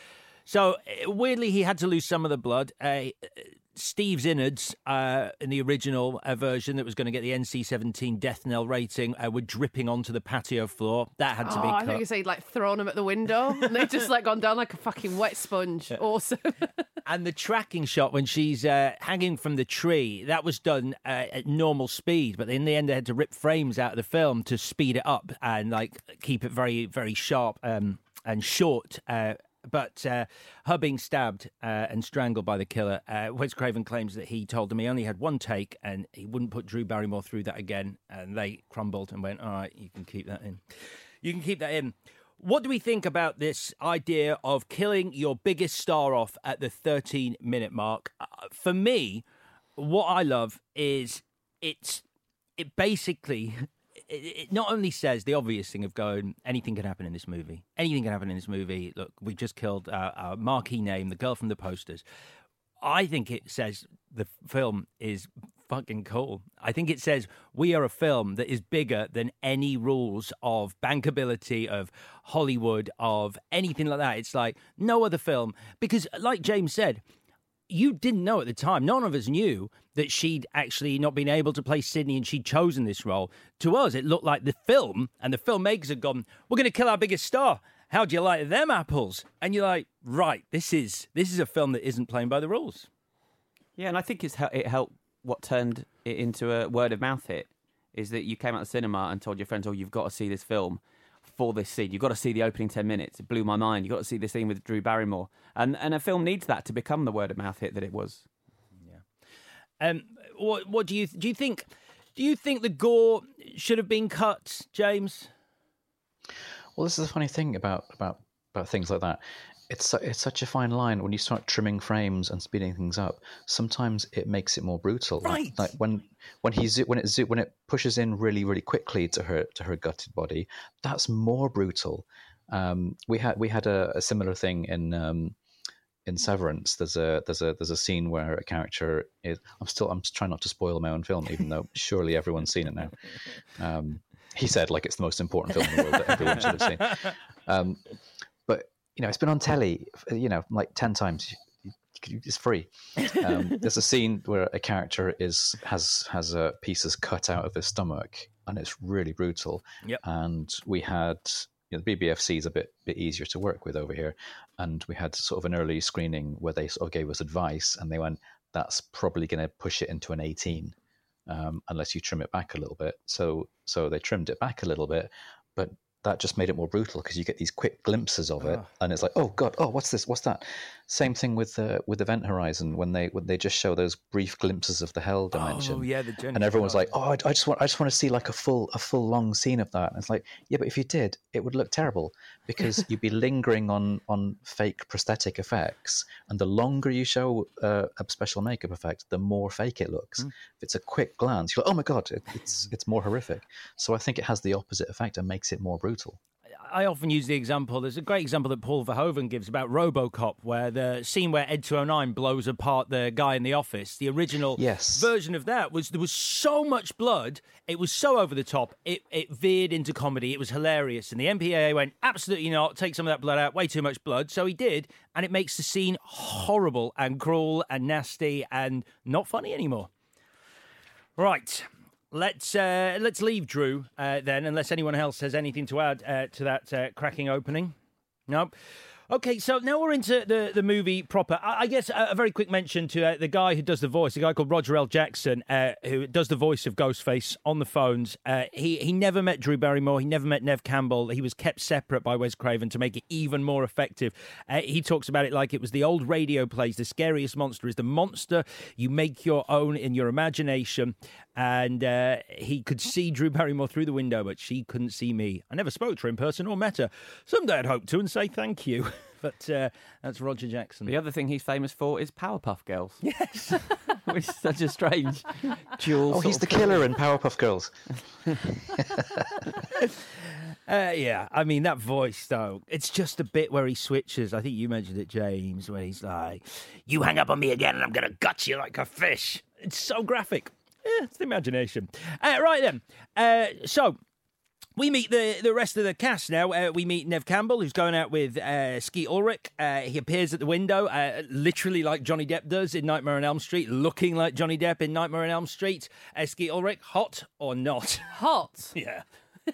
So uh, weirdly, he had to lose some of the blood. Uh, Steve's innards uh, in the original uh, version that was going to get the NC-17 death knell rating uh, were dripping onto the patio floor. That had to Oh, be I think you say like thrown them at the window (laughs) and they've just like gone down like a fucking wet sponge. Awesome. (laughs) and the tracking shot when she's uh, hanging from the tree that was done uh, at normal speed but in the end they had to rip frames out of the film to speed it up and like keep it very very sharp um, and short uh, but uh, her being stabbed uh, and strangled by the killer, uh, Wes Craven claims that he told them he only had one take and he wouldn't put Drew Barrymore through that again. And they crumbled and went, "All right, you can keep that in. You can keep that in." What do we think about this idea of killing your biggest star off at the 13 minute mark? Uh, for me, what I love is it's it basically it, not only says the obvious thing of going anything can happen in this movie. Anything can happen in this movie. Look we just killed uh, our marquee name the girl from the posters. I think it says the film is fucking cool. I think it says we are a film that is bigger than any rules of bankability of hollywood of anything like that. It's like no other film. Because like james said you didn't know at the time, none of us knew that she'd actually not been able to play Sidney and she'd chosen this role. To us, it looked like the film and the filmmakers had gone, We're going to kill our biggest star. How do you like them apples? And you're like, Right, this is this is a film that isn't playing by the rules. Yeah, and I think it's it helped. What turned it into a word of mouth hit is that you came out of the cinema and told your friends, "Oh, you've got to see this film for this scene. You've got to see the opening ten minutes. It blew my mind. You've got to see the scene with Drew Barrymore." And and a film needs that to become the word of mouth hit that it was. Yeah. Um, what what do you do? You think do you think the gore should have been cut, James? Well, this is the funny thing about about about things like that. It's su- it's such a fine line when you start trimming frames and speeding things up. Sometimes it makes it more brutal. Like- Right. Like, when when he zo- when it zo- when it pushes in really really quickly to her to her gutted body, that's more brutal. Um, we had we had a, a similar thing in um, in Severance. There's a there's a there's a scene where a character is. I'm still I'm trying not to spoil my own film, even though (laughs) surely everyone's seen it now. Um, he said like it's the most important film in the world that everyone should have seen. You know, it's been on telly, you know, like ten times. You- you- It's free. Um, (laughs) there's a scene where a character is has has uh, pieces cut out of his stomach, and it's really brutal. Yep. And we had you know, the BBFC is a bit bit easier to work with over here, and we had sort of an early screening where they sort of gave us advice, and they went, "That's probably going to push it into an 18, um, unless you trim it back a little bit." So so they trimmed it back a little bit, but that just made it more brutal because you get these quick glimpses of it, Ah. and it's like, "Oh God, oh what's this? What's that?" Same thing with uh, with Event Horizon when they when they just show those brief glimpses of the hell dimension. Oh yeah, the journey. And everyone's like, "Oh, I, I just want, I just want to see like a full, a full long scene of that." And it's like, yeah, but if you did, it would look terrible (laughs) because you'd be lingering on on fake prosthetic effects, and the longer you show uh, a special makeup effect, the more fake it looks. If it's a quick glance, you're like, "Oh my god, it, it's (laughs) it's more horrific." So I think it has the opposite effect and makes it more brutal. I often use the example. There's a great example that Paul Verhoeven gives about RoboCop, where the scene where Ed 209 blows apart the guy in the office. The original Yes. version of that was there was so much blood. It was so over the top. It it veered into comedy. It was hilarious, and the MPAA went absolutely not. Take some of that blood out. Way too much blood. So he did, and it makes the scene horrible and cruel and nasty and not funny anymore. Right. Let's uh, let's leave Drew uh, then, unless anyone else has anything to add uh, to that uh, cracking opening. No. Okay, so now we're into the, the movie proper. I, I guess a, a very quick mention to uh, the guy who does the voice, a guy called Roger L. Jackson, uh, who does the voice of Ghostface on the phones. He he never met Drew Barrymore. He never met Neve Campbell. He was kept separate by Wes Craven to make it even more effective. He talks about it like it was the old radio plays. The scariest monster is the monster you make your own in your imagination. And uh, he could see Drew Barrymore through the window, but she couldn't see me. I never spoke to her in person or met her. Someday I'd hope to and say thank you. (laughs) but uh, that's Roger Jackson. The other thing he's famous for is Powerpuff Girls. Yes. (laughs) Which is such a strange (laughs) dual. Oh, sort he's of the thing. killer in Powerpuff Girls. Uh, yeah, I mean that voice though. It's just a bit where he switches. I think you mentioned it, James, where he's like, "You hang up on me again, and I'm gonna gut you like a fish." It's so graphic. Yeah, it's the imagination. Uh, right then. Uh, so we meet the, the rest of the cast now. Uh, we meet Neve Campbell, who's going out with uh, Skeet Ulrich. Uh, he appears at the window, uh, literally like Johnny Depp does in Nightmare on Elm Street, looking like Johnny Depp in Nightmare on Elm Street. Uh, Skeet Ulrich, hot or not? (laughs) Hot. Yeah. (laughs)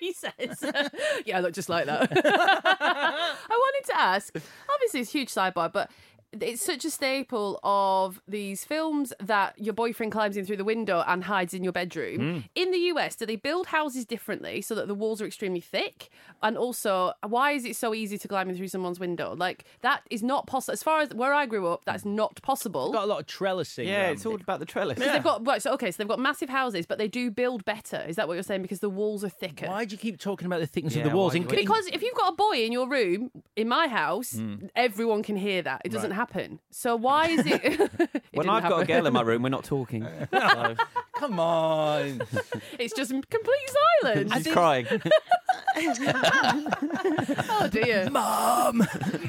he says. (laughs) yeah, I look just like that. I wanted to ask obviously, it's a huge sidebar, but it's such a staple of these films that your boyfriend climbs in through the window and hides in your bedroom. Mm. In the US, do they build houses differently so that the walls are extremely thick? And also, why is it so easy to climb in through someone's window? Like, that is not possible. As far as where I grew up, that's not possible. Got a lot of trellising. Yeah, around it's all it. about the trellis. Because they've got right, so okay, so they've got massive houses, but they do build better. Is that what you're saying? Because the walls are thicker. Why do you keep talking about the thickness Yeah, of the walls? why- In- Because if you've got a boy in your room, in my house, Mm. everyone can hear that. It doesn't Right. Happen. So why is it? (laughs) it (laughs) When didn't I've got a happen. girl in my room, we're not talking. So, (laughs) Come on. it's just complete silence. she's crying. oh dear, Mom,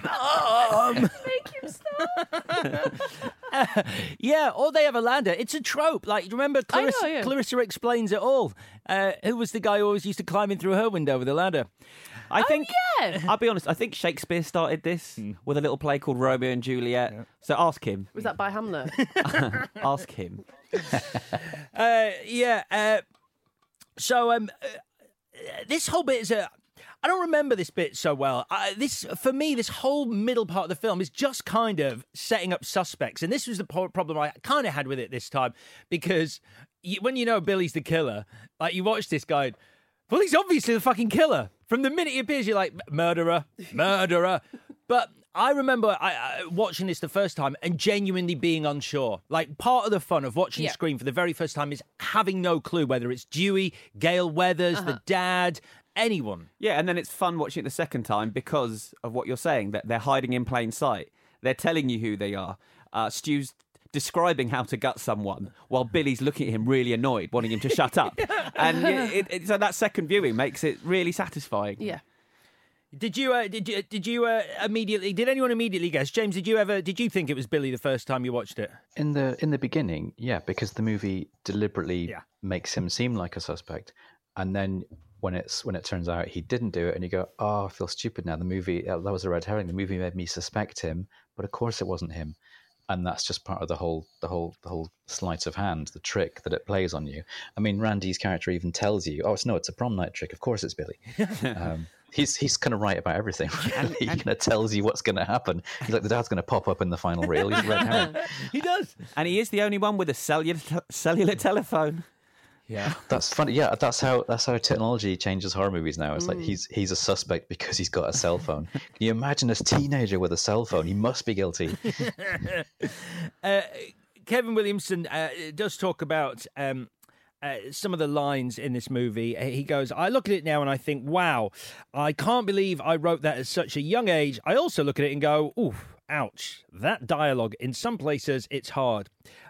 Mom. Make him stop. yeah, or they have a ladder. It's a trope. Like, remember, I know, Clarissa, yeah. Clarissa explains it all. Uh, who was the guy who always used to climb in through her window with a ladder? I think. yeah. I'll be honest. I think Shakespeare started this Hmm. with a little play called Romeo and Juliet. So ask him. Was that by Hamlet? (laughs) (laughs) ask him. (laughs) Uh, yeah. Uh, so um, uh, this whole bit is a. I don't remember this bit so well. I, this, for me, this whole middle part of the film is just kind of setting up suspects, and this was the po- problem I kind of had with it this time because you, when you know Billy's the killer, like you watch this guy, well, he's obviously the fucking killer. From the minute he appears, you're like murderer, murderer. but I remember I, I, watching this the first time and genuinely being unsure. Like part of the fun of watching Yeah. Scream for the very first time is having no clue whether it's Dewey, Gale Weathers, the dad, anyone. Yeah, and then it's fun watching it the second time because of what you're saying that they're hiding in plain sight. They're telling you who they are. Uh, Stu's describing how to gut someone while Billy's looking at him really annoyed, wanting him to shut up. (laughs) And it, it, it- so that second viewing makes it really satisfying. yeah. Did you? Uh, did you? Did you uh, immediately? Did anyone immediately guess? James, did you ever? Did you think it was Billy the first time you watched it? In the in the beginning, yeah, because the movie deliberately Yeah. makes him seem like a suspect, and then when it's when it turns out he didn't do it, and you go, "Oh, I feel stupid now." The movie uh, that was a red herring. The movie made me suspect him, but of course it wasn't him, and that's just part of the whole the whole the whole sleight of hand, the trick that it plays on you. I mean, Randy's character even tells you, "Oh, it's no, it's a prom night trick. Of course it's Billy." (laughs) um, He's he's kind of right about everything. (laughs) Really. he kind of tells you what's going to happen. He's like the dad's going to pop up in the final reel. He's red herring. (laughs) He does. And he is the only one with a cellular, cellular telephone. Yeah. (laughs) That's funny. Yeah, that's how that's how technology changes horror movies now. It's like he's he's a suspect because he's got a cell phone. (laughs) Can you imagine a teenager with a cell phone? He must be guilty. (laughs) uh, Kevin Williamson uh, does talk about um, uh, some of the lines in this movie. Uh, He goes, I look at it now and I think, wow, I can't believe I wrote that at such a young age. I also look at it and go, ooh, ouch, that dialogue, in some places, it's hard.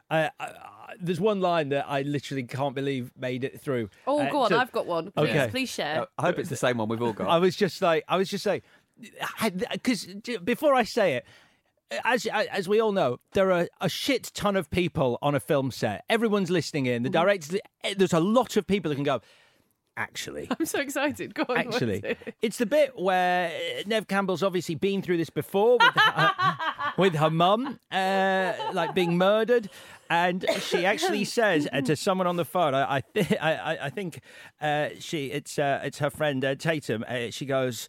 Uh, I, there's one line that I literally can't believe made it through. Oh, Uh, go on. so- I've got one. Please, Okay. please share. I hope it's the same one we've all got. (laughs) I was just like, I was just saying, because before I say it, as as we all know, there are a shit ton of people on a film set. Everyone's listening in. The directors, there's a lot of people that can go. Actually, (laughs) I'm so excited. Go on. actually, it? it's the bit where uh, Neve Campbell's obviously been through this before with her, (laughs) with her mum, uh, like being murdered. And she actually (coughs) says uh, to someone on the phone, I, I, th- I, I- I think uh, she, it's, uh, it's her friend uh, Tatum. Uh, she goes,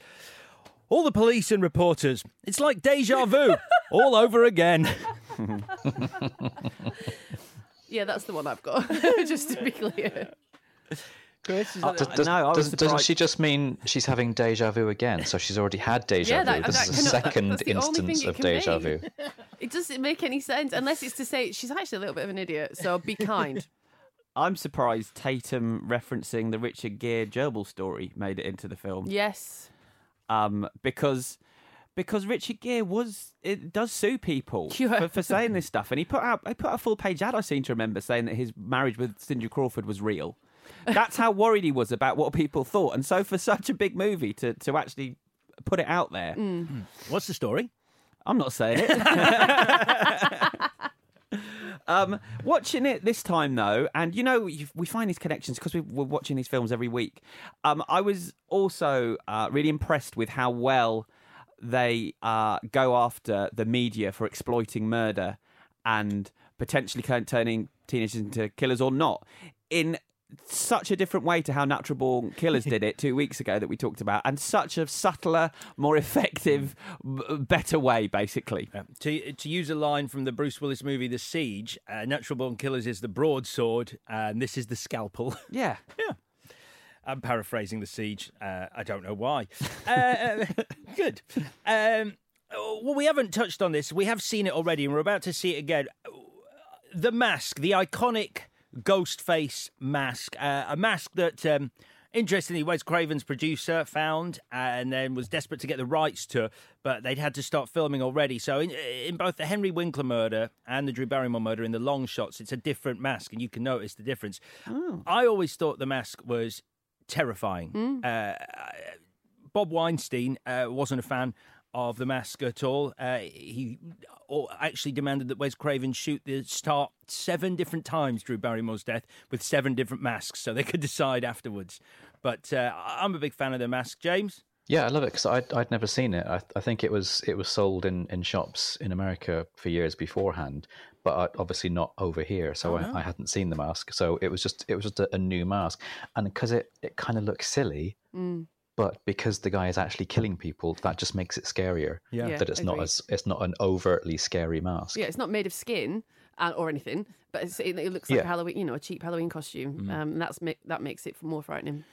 "All the police and reporters, it's like deja vu, (laughs) all over again." (laughs) Yeah, that's the one I've got. (laughs) Just to be clear. Chris, is Uh, does, does, does, doesn't she just mean she's having deja vu again? So she's already had deja Yeah, vu. that- this that is a can- second that's the only thing instance of deja be. vu. (laughs) It doesn't make any sense unless it's to say she's actually a little bit of an idiot. So be (laughs) kind. I'm surprised Tatum referencing the Richard Gere gerbil story made it into the film. yes. Um, because because Richard Gere was it does sue people (laughs) Yeah. for, for saying this stuff, and he put out he put out a full page ad. I seem to remember saying that his marriage with Cindy Crawford was real. That's how worried he was about what people thought, and so for such a big movie to to actually put it out there, Mm. What's the story? I'm not saying it. (laughs) um, watching it this time though, and you know we find these connections because we, we're watching these films every week. Um, I was also uh, really impressed with how well they uh, go after the media for exploiting murder and potentially turning teenagers into killers or not in such a different way to how Natural Born Killers did it two weeks ago that we talked about, and such a subtler, more effective, b- better way, basically. To, to use a line from the Bruce Willis movie The Siege, uh, Natural Born Killers is the broadsword, and this is the scalpel. (laughs) Yeah. yeah. I'm paraphrasing The Siege. Uh, I don't know why. (laughs) Uh, uh, good. Um, well, we haven't touched on this. We have seen it already, and we're about to see it again. The mask, the iconic ghost face mask, uh, a mask that. Um, Interestingly, Wes Craven's producer found uh, and then was desperate to get the rights to, but they'd had to start filming already. So, in, in both the Henry Winkler murder and the Drew Barrymore murder, in the long shots, it's a different mask, and you can notice the difference. I always thought the mask was terrifying. Uh, Bob Weinstein uh, wasn't a fan of the mask at all. Uh, he actually demanded that Wes Craven shoot the start seven different times Drew Barrymore's death with seven different masks, so they could decide afterwards. But uh, I'm a big fan of the mask, James. Yeah, I love it because I'd, I'd never seen it. I, I think it was it was sold in, in shops in America for years beforehand, but obviously not over here. So Oh, I. I hadn't seen the mask. So it was just it was just a, a new mask, and because it, it kind of looks silly, Mm. But because the guy is actually killing people, that just makes it scarier. Yeah. Yeah, that it's not as it's not an overtly scary mask. Yeah, it's not made of skin uh, or anything, but it's, it, it looks like Yeah. a Halloween, you know, a cheap Halloween costume. Mm. Um, and that's ma- that makes it more frightening.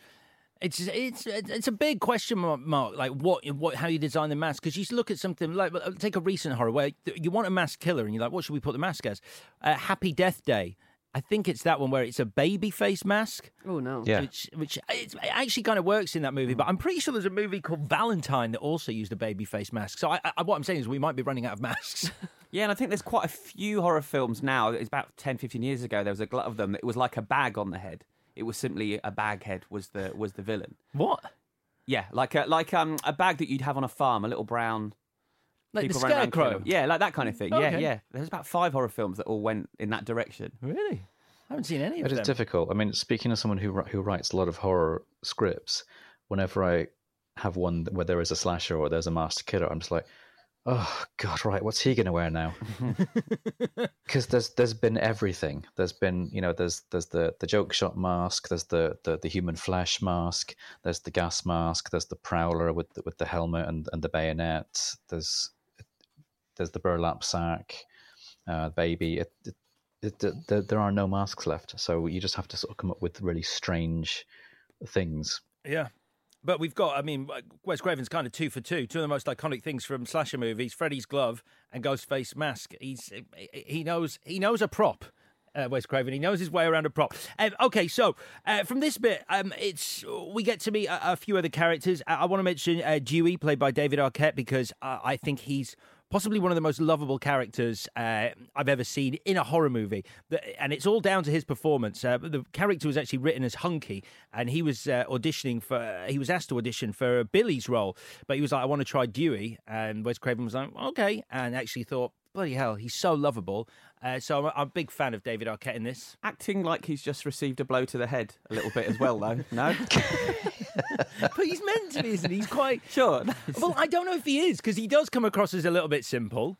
It's it's it's a big question mark, mark like what what how you design the mask because you look at something like uh, take a recent horror where you want a mask killer and you're like what should we put the mask as? Uh, Happy Death Day. I think it's that one where it's a baby face mask. Oh no! Yeah. Which which it actually kind of works in that movie, but I'm pretty sure there's a movie called Valentine that also used a baby face mask. So I, I, what I'm saying is we might be running out of masks. (laughs) Yeah, and I think there's quite a few horror films now. It's about 10, 15 years ago. There was a glut of them. It was like a bag on the head. It was simply a bag head was the was the villain. what? Yeah, like a like um a bag that you'd have on a farm, a little brown. Like the people running around scarecrow? them. Yeah, like that kind of thing. Oh, yeah, Okay. yeah. There's about five horror films that all went in that direction. Really? I haven't seen any of It is them. It is difficult. I mean, speaking as someone who who writes a lot of horror scripts, whenever I have one where there is a slasher or there's a master killer, I'm just like, oh god, right, what's he going to wear now? (laughs) Because there's there's been everything. There's been you know there's there's the the joke shot mask. There's the the, the human flesh mask. There's the gas mask. There's the prowler with the, with the helmet and, and the bayonet. There's there's the burlap sack, uh, baby. It, it, it, there, there are no masks left, so you just have to sort of come up with really strange things. Yeah. But we've got, I mean, Wes Craven's kind of two for two. Two of the most iconic things from slasher movies: Freddy's glove and Ghostface mask. He's he knows he knows a prop. Uh, Wes Craven, he knows his way around a prop. Um, okay, so uh, from this bit, um, it's we get to meet a, a few other characters. I, I want to mention uh, Dewey, played by David Arquette, because uh, I think he's possibly one of the most lovable characters uh, I've ever seen in a horror movie. And it's all down to his performance. Uh, the character was actually written as Hunky, and he was uh, auditioning for, he was asked to audition for Billy's role, but he was like, I want to try Dewey. And Wes Craven was like, okay. And actually thought, bloody hell, he's so lovable. Uh, so I'm, a- I'm a big fan of David Arquette in this. Acting like he's just received a blow to the head a little bit as well, though. (laughs) No? but he's meant to be, isn't he? He's quite. Sure. Well, I don't know if he is, because he does come across as a little bit simple.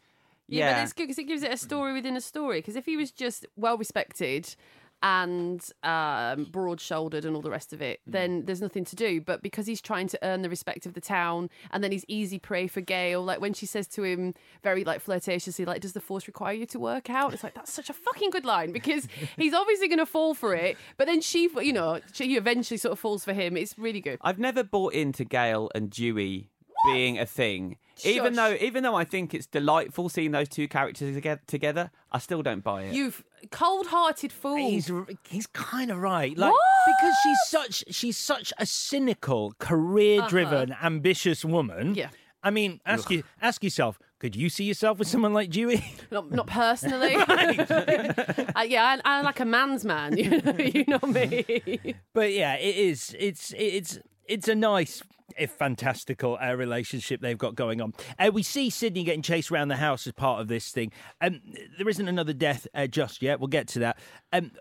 Yeah, but it's good because it gives it a story within a story. Because if he was just well respected and um, broad shouldered and all the rest of it, then there's nothing to do. But because he's trying to earn the respect of the town, and then he's easy prey for Gale. Like when she says to him very like flirtatiously, like, "Does the force require you to work out?" It's like that's such a fucking good line because (laughs) he's obviously going to fall for it. But then she, you know, she eventually sort of falls for him. It's really good. I've never bought into Gale and Dewey being a thing. Even though, even though I think it's delightful seeing those two characters age- together, I still don't buy it. You've cold-hearted fool. He's he's kind of right, like What? because she's such she's such a cynical, career-driven, ambitious woman. Uh-huh. Yeah. I mean, ask you ask yourself, could you see yourself with someone like Dewey? (laughs) Not, not personally. (laughs) uh, yeah, I, I like a man's man. (laughs) You know, you know me. But yeah, it is. It's it's it's a nice, if fantastical, uh, relationship they've got going on. Uh, we see Sidney getting chased around the house as part of this thing. Um, there isn't another death uh, just yet. We'll get to that. Um,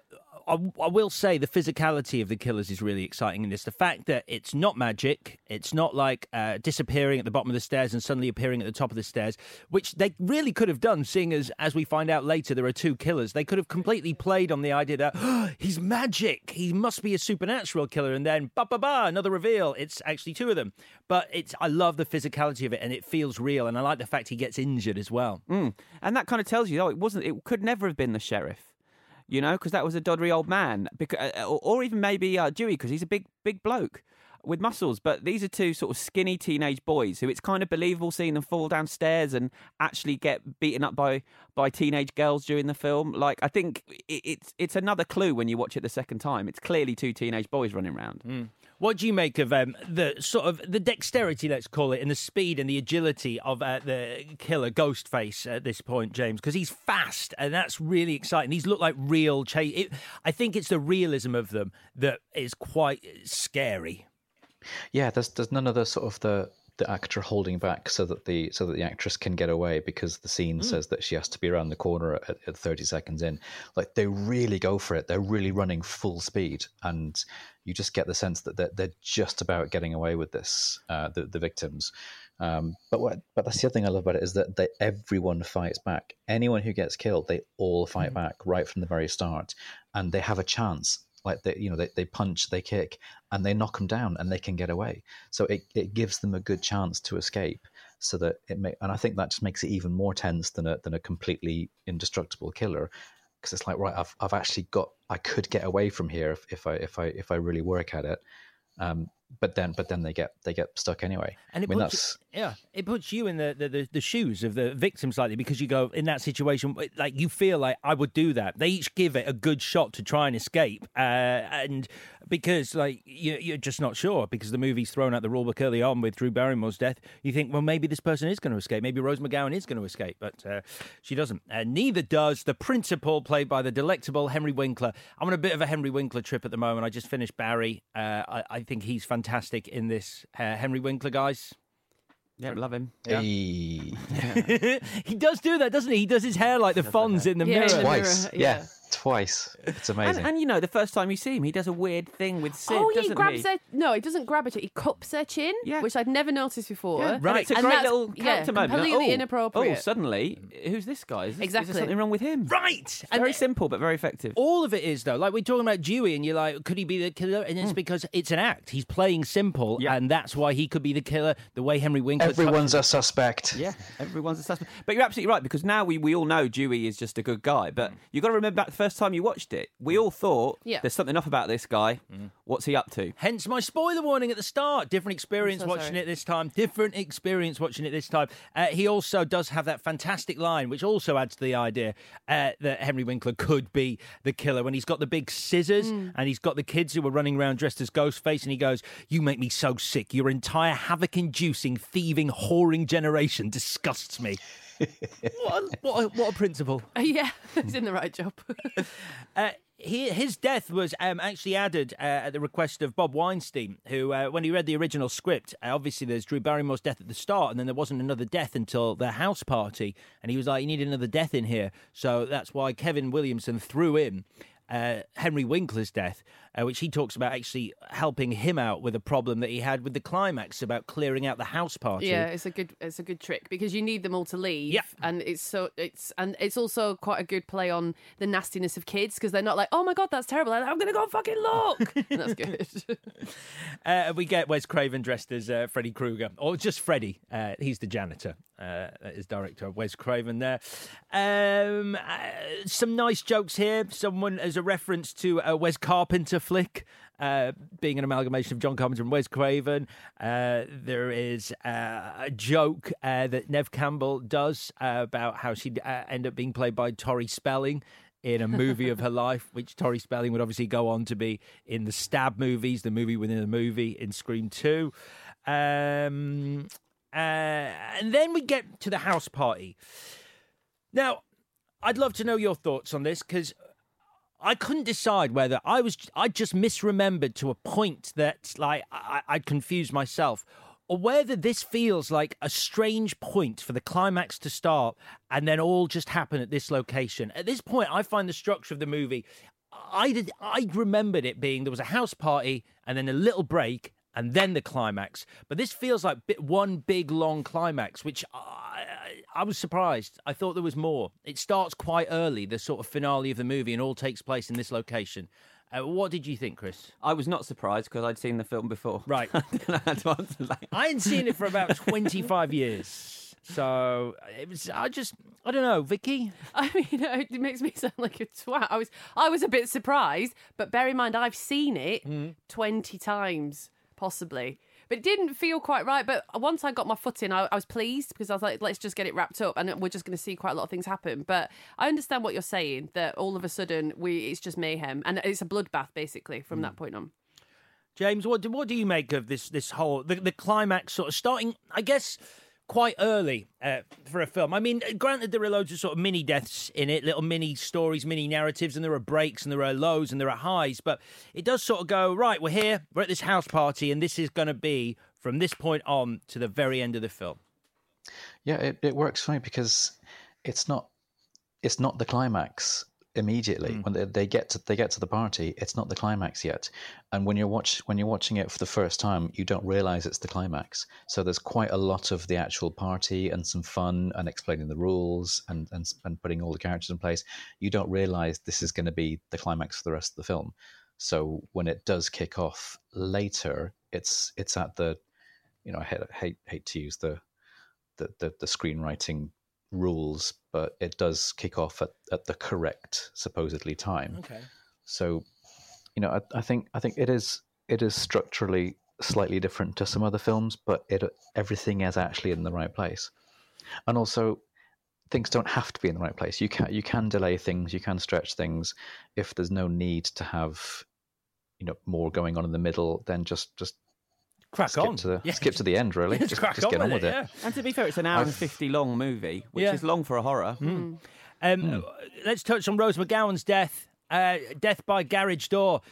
I, I will say the physicality of the killers is really exciting in this. The fact that it's not magic, it's not like uh, disappearing at the bottom of the stairs and suddenly appearing at the top of the stairs, which they really could have done, seeing as, as we find out later, there are two killers. They could have completely played on the idea that he's magic, he must be a supernatural killer, and then ba ba ba, another reveal. It's actually two of them. But it's I love the physicality of it, and it feels real, and I like the fact he gets injured as well. Mm. And that kind of tells you, oh, it wasn't. It could never have been the sheriff, you know, because that was a doddery old man, because, or, or even maybe uh, Dewey, because he's a big, big bloke with muscles. But these are two sort of skinny teenage boys who it's kind of believable seeing them fall downstairs and actually get beaten up by by teenage girls during the film. Like I think it, it's it's another clue when you watch it the second time. It's clearly two teenage boys running around. What do you make of um, the sort of the dexterity, let's call it, and the speed and the agility of uh, the killer Ghostface at this point, James? Because he's fast, and that's really exciting. These look like real chase. It, I think it's the realism of them that is quite scary. Yeah, there's there's none of the sort of the the actor holding back so that the so that the actress can get away because the scene Mm. says that she has to be around the corner at, at 30 seconds in. Like they really go for it. They're really running full speed, and you just get the sense that they're, they're just about getting away with this. Uh, the the victims. Um, but what, but that's the other thing I love about it is that they, everyone fights back. Anyone who gets killed, they all fight back right from the very start, and they have a chance. Like they, you know, they, they punch, they kick, and they knock them down, and they can get away. So it, it gives them a good chance to escape. So that it may, and I think that just makes it even more tense than a than a completely indestructible killer, because it's like right, I've I've actually got, I could get away from here if, if I if I if I really work at it. Um, but then but then they get they get stuck anyway. And it I mean puts yeah, it puts you in the, the, the, the shoes of the victim slightly because you go in that situation like you feel like I would do that. They each give it a good shot to try and escape, uh, and because like you, you're just not sure because the movie's thrown out the rulebook early on with Drew Barrymore's death. You think, well, maybe this person is going to escape. Maybe Rose McGowan is going to escape, but uh, she doesn't. And neither does the principal, played by the delectable Henry Winkler. I'm on a bit of a Henry Winkler trip at the moment. I just finished Barry. Uh, I, I think he's fantastic in this. Uh, Henry Winkler, guys. Yeah, love him. Yeah. (laughs) (laughs) he does do that, doesn't he? He does his hair like the Fonz in the Yeah, mirror. twice. mirror, yeah. Yeah. twice. It's amazing. and you know, the first time you see him, he does a weird thing with Sid, oh, yeah, he doesn't grabs he? her. No, he doesn't grab her. He cups her chin, which I'd never noticed before. Yeah, and It's a great that's- little yeah, character moment. Like, Completely oh, inappropriate. Oh, suddenly, who's this guy? Is, this, is Exactly. there something wrong with him? Right. Very simple, but very effective. All of it is though. Like we're talking about Dewey, and you're like, could he be the killer? And Hmm. it's because it's an act. He's playing simple, and that's why he could be the killer. The way Henry Winkler. Everyone's a suspect. Yeah, everyone's a suspect. But you're absolutely right because now we, we all know Dewey is just a good guy. But you've got to remember back the first time you watched it, we all thought Yeah. there's something off about this guy. What's he up to? Hence my spoiler warning at the start. Different experience so watching sorry. it this time. Different experience watching it this time. Uh, he also does have that fantastic line, which also adds to the idea uh, that Henry Winkler could be the killer when he's got the big scissors Mm. and he's got the kids who are running around dressed as Ghostface, and he goes, "You make me so sick. Your entire havoc-inducing, thieving, whoring generation disgusts me." What, a, what, a, what a principal. (laughs) yeah, he's in the right job. (laughs) Uh, he, his death was um, actually added uh, at the request of Bob Weinstein, who, uh, when he read the original script, uh, obviously there's Drew Barrymore's death at the start, and then there wasn't another death until the house party, and he was like, "You need another death in here," so that's why Kevin Williamson threw in uh, Henry Winkler's death, uh, which he talks about actually helping him out with a problem that he had with the climax about clearing out the house party. Yeah, it's a good it's a good trick because you need them all to leave. Yeah. and it's so it's and it's also quite a good play on the nastiness of kids because they're not like, oh my god, that's terrible. I'm gonna go and fucking look. And (laughs) (laughs) that's good. (laughs) Uh, we get Wes Craven dressed as uh, Freddy Krueger, or just Freddy. Uh, he's the janitor. Uh, is director Wes Craven there. Um, uh, some nice jokes here. Someone as a reference to a Wes Carpenter flick. Uh, being an amalgamation of John Carpenter and Wes Craven, uh, there is uh, a joke uh, that Neve Campbell does uh, about how she'd uh, end up being played by Tori Spelling in a movie of her (laughs) life, which Tori Spelling would obviously go on to be in the Stab movies, the movie within the movie in Scream 2. Um, and then we get to the house party. Now, I'd love to know your thoughts on this because I couldn't decide whether I was I just misremembered to a point that like I, I'd confused myself, or whether this feels like a strange point for the climax to start and then all just happen at this location. At this point, I find the structure of the movie. I did. I remembered it being there was a house party and then a little break and then the climax. But this feels like one big long climax, which I, I was surprised. I thought there was more. It starts quite early, the sort of finale of the movie, and all takes place in this location. Uh, what did you think, Chris? I was not surprised because I'd seen the film before. Right. (laughs) I had to answer that. I hadn't seen it for about 25 years. So uh, it was. I just. I don't know, Vicky. I (laughs) mean, uh, it makes me sound like a twat. I was, I was a bit surprised, but bear in mind, I've seen it mm. twenty times, possibly. But it didn't feel quite right. But once I got my foot in, I, I was pleased because I was like, let's just get it wrapped up, and we're just going to see quite a lot of things happen. But I understand what you're saying that all of a sudden we it's just mayhem, and it's a bloodbath basically from that hmm. point on. James, what do, what do you make of this this whole the, the climax sort of starting? I guess quite early uh, for a film. I mean, granted, there are loads of sort of mini deaths in it, little mini stories, mini narratives, and there are breaks and there are lows and there are highs, but it does sort of go right. We're here, we're at this house party, and this is going to be from this point on to the very end of the film. Yeah, it, it works for me because it's not it's not the climax immediately mm. when they, they get to they get to the party. It's not the climax yet, and when you're watch when you're watching it for the first time, you don't realize it's the climax. So there's quite a lot of the actual party and some fun and explaining the rules and and, and putting all the characters in place. You don't realize this is going to be the climax for the rest of the film. So when it does kick off later, it's it's at the you know I hate hate, hate to use the the, the, the screenwriting rules, but it does kick off at, at the correct supposedly time. Okay. So, you know, I, I think I think it is it is structurally slightly different to some other films, but it everything is actually in the right place, and also things don't have to be in the right place. You can you can delay things, you can stretch things if there's no need to have you know more going on in the middle. Then just just Crack skip on. to the Yeah. skip to the end. Really, (laughs) Just just, crack just on get on with with it, it. yeah. And to be fair, it's an hour and I've- 50 long movie, which Yeah. is long for a horror. Um, Let's touch on Rose McGowan's death. Uh, death by garage door.